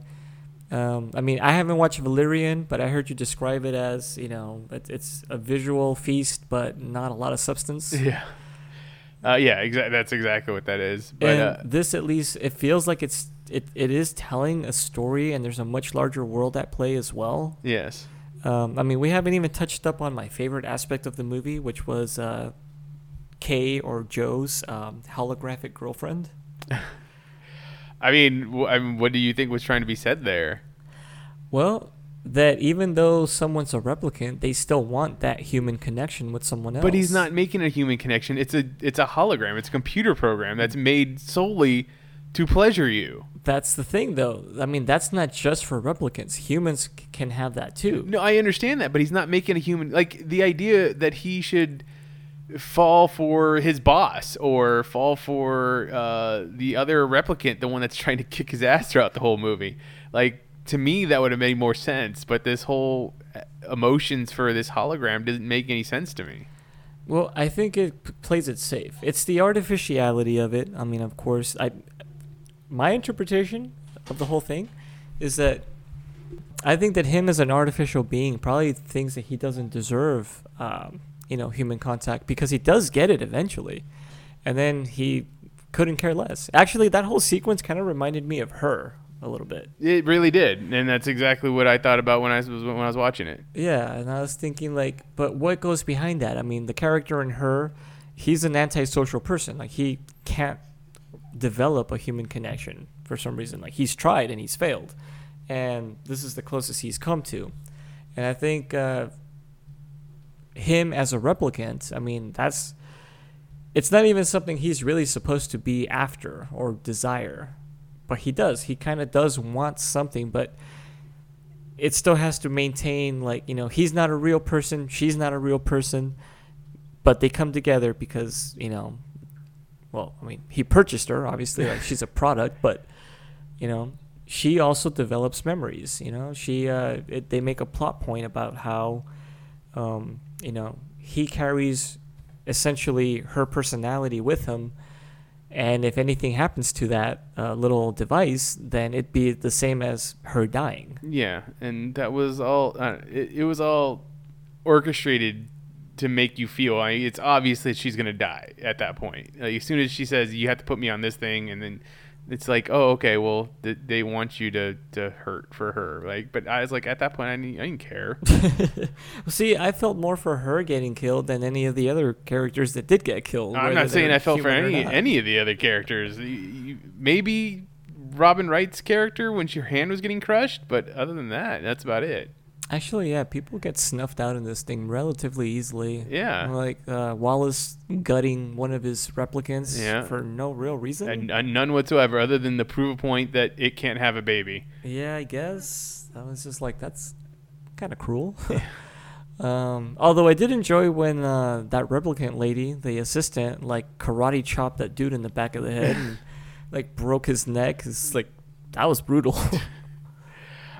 Um, I mean, I haven't watched Valerian, but I heard you describe it as you know it, it's a visual feast, but not a lot of substance. Yeah. Uh, yeah, exactly. That's exactly what that is. But and uh, this, at least, it feels like it's it, it is telling a story, and there's a much larger world at play as well. yes, Um, I mean, we haven't even touched up on my favorite aspect of the movie, which was uh, K or Joe's um, holographic girlfriend. I mean, I mean, what do you think was trying to be said there? Well, that even though someone's a replicant, they still want that human connection with someone else. But he's not making a human connection. It's a it's a hologram. It's a computer program that's made solely to pleasure you. That's the thing, though. I mean, that's not just for replicants. Humans c- can have that too. No, I understand that, but he's not making a human like the idea that he should fall for his boss or fall for uh, the other replicant, the one that's trying to kick his ass throughout the whole movie. Like to me, that would have made more sense. But this whole uh, emotions for this hologram doesn't make any sense to me. Well, I think it p- plays it safe. It's the artificiality of it. I mean, of course, I my interpretation of the whole thing is that I think that him as an artificial being probably thinks that he doesn't deserve, um, you know, human contact because he does get it eventually, and then he couldn't care less. Actually, that whole sequence kind of reminded me of her a little bit. It really did, and that's exactly what I thought about when I was when I was watching it. Yeah, and I was thinking like, but what goes behind that? I mean, the character in her, he's an antisocial person. Like he can't develop a human connection for some reason. Like he's tried and he's failed, and this is the closest he's come to. And I think uh, him as a replicant, I mean, that's it's not even something he's really supposed to be after or desire, but he does. He kind of does want something, but it still has to maintain like you know he's not a real person she's not a real person but they come together because you know well i mean he purchased her obviously like she's a product but you know she also develops memories you know she uh it, they make a plot point about how um you know he carries essentially her personality with him and if anything happens to that uh, little device then it'd be the same as her dying Yeah, and that was all. Uh, it, it was all orchestrated to make you feel. I it's obvious that she's gonna die at that point. Like, as soon as she says, "You have to put me on this thing," and then it's like, "Oh, okay. Well, th- they want you to to hurt for her." Like, but I was like, at that point, I didn't, I didn't care. See, I felt more for her getting killed than any of the other characters that did get killed. I'm not saying I felt for any any of the other characters. You- you- Maybe Robin Wright's character when her hand was getting crushed, but other than that, that's about it. Actually, yeah, people get snuffed out in this thing relatively easily. Yeah. Like uh, Wallace gutting one of his replicants Yeah. for no real reason. And, and none whatsoever, other than to prove a point that it can't have a baby. Yeah, I guess that was just like that's kind of cruel. um, although I did enjoy when uh, that replicant lady, the assistant, like karate chopped that dude in the back of the head and like broke his neck. It's like that was brutal.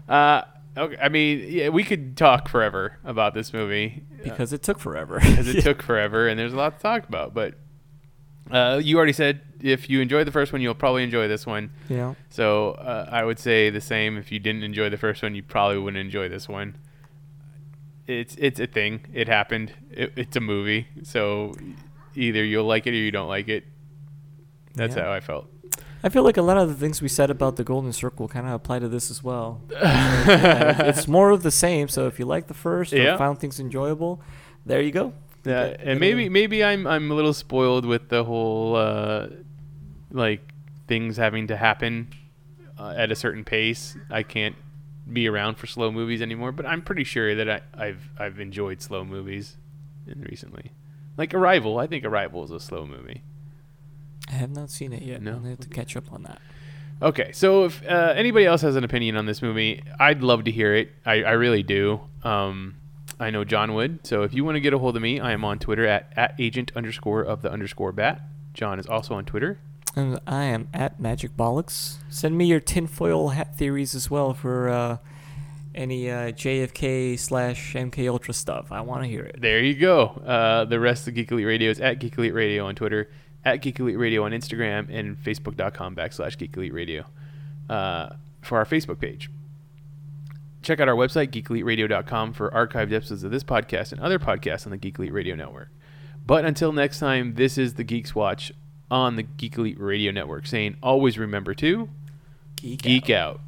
Uh, okay. I mean, yeah, we could talk forever about this movie because it took forever. because it took forever, and there's a lot to talk about. But uh, you already said if you enjoyed the first one, you'll probably enjoy this one. know. So uh, I would say the same. If you didn't enjoy the first one, you probably wouldn't enjoy this one. It's it's a thing. It happened. It, it's a movie. So either you'll like it or you don't like it. That's Yeah. how I felt. I feel like a lot of the things we said about the Golden Circle kind of apply to this as well. Uh, it's more of the same. So if you like the first or found things enjoyable, there you go. Yeah, Okay, and maybe maybe I'm I'm a little spoiled with the whole uh, like things having to happen uh, at a certain pace. I can't be around for slow movies anymore, but I'm pretty sure that I, I've I've enjoyed slow movies in recently. Like Arrival, I think Arrival is a slow movie. I have not seen it yet. No? I have to catch up on that. Okay, so if uh, anybody else has an opinion on this movie, I'd love to hear it. I, I really do. Um, I know John would. So if you want to get a hold of me, I am on Twitter at, at agent underscore of the underscore bat. John is also on Twitter. And I am at Magic Bollocks. Send me your tinfoil hat theories as well for uh, any uh, JFK slash MK Ultra stuff. I want to hear it. There you go. Uh, the rest of Geek Elite Radio is at Geek Elite Radio on Twitter, at Geek Elite Radio on Instagram, and Facebook.com backslash Geek Elite Radio uh, for our Facebook page. Check out our website, geekeliteradio.com, for archived episodes of this podcast and other podcasts on the Geek Elite Radio Network. But until next time, this is the Geeks Watch on the Geek Elite Radio Network saying always remember to Geek, geek out. out.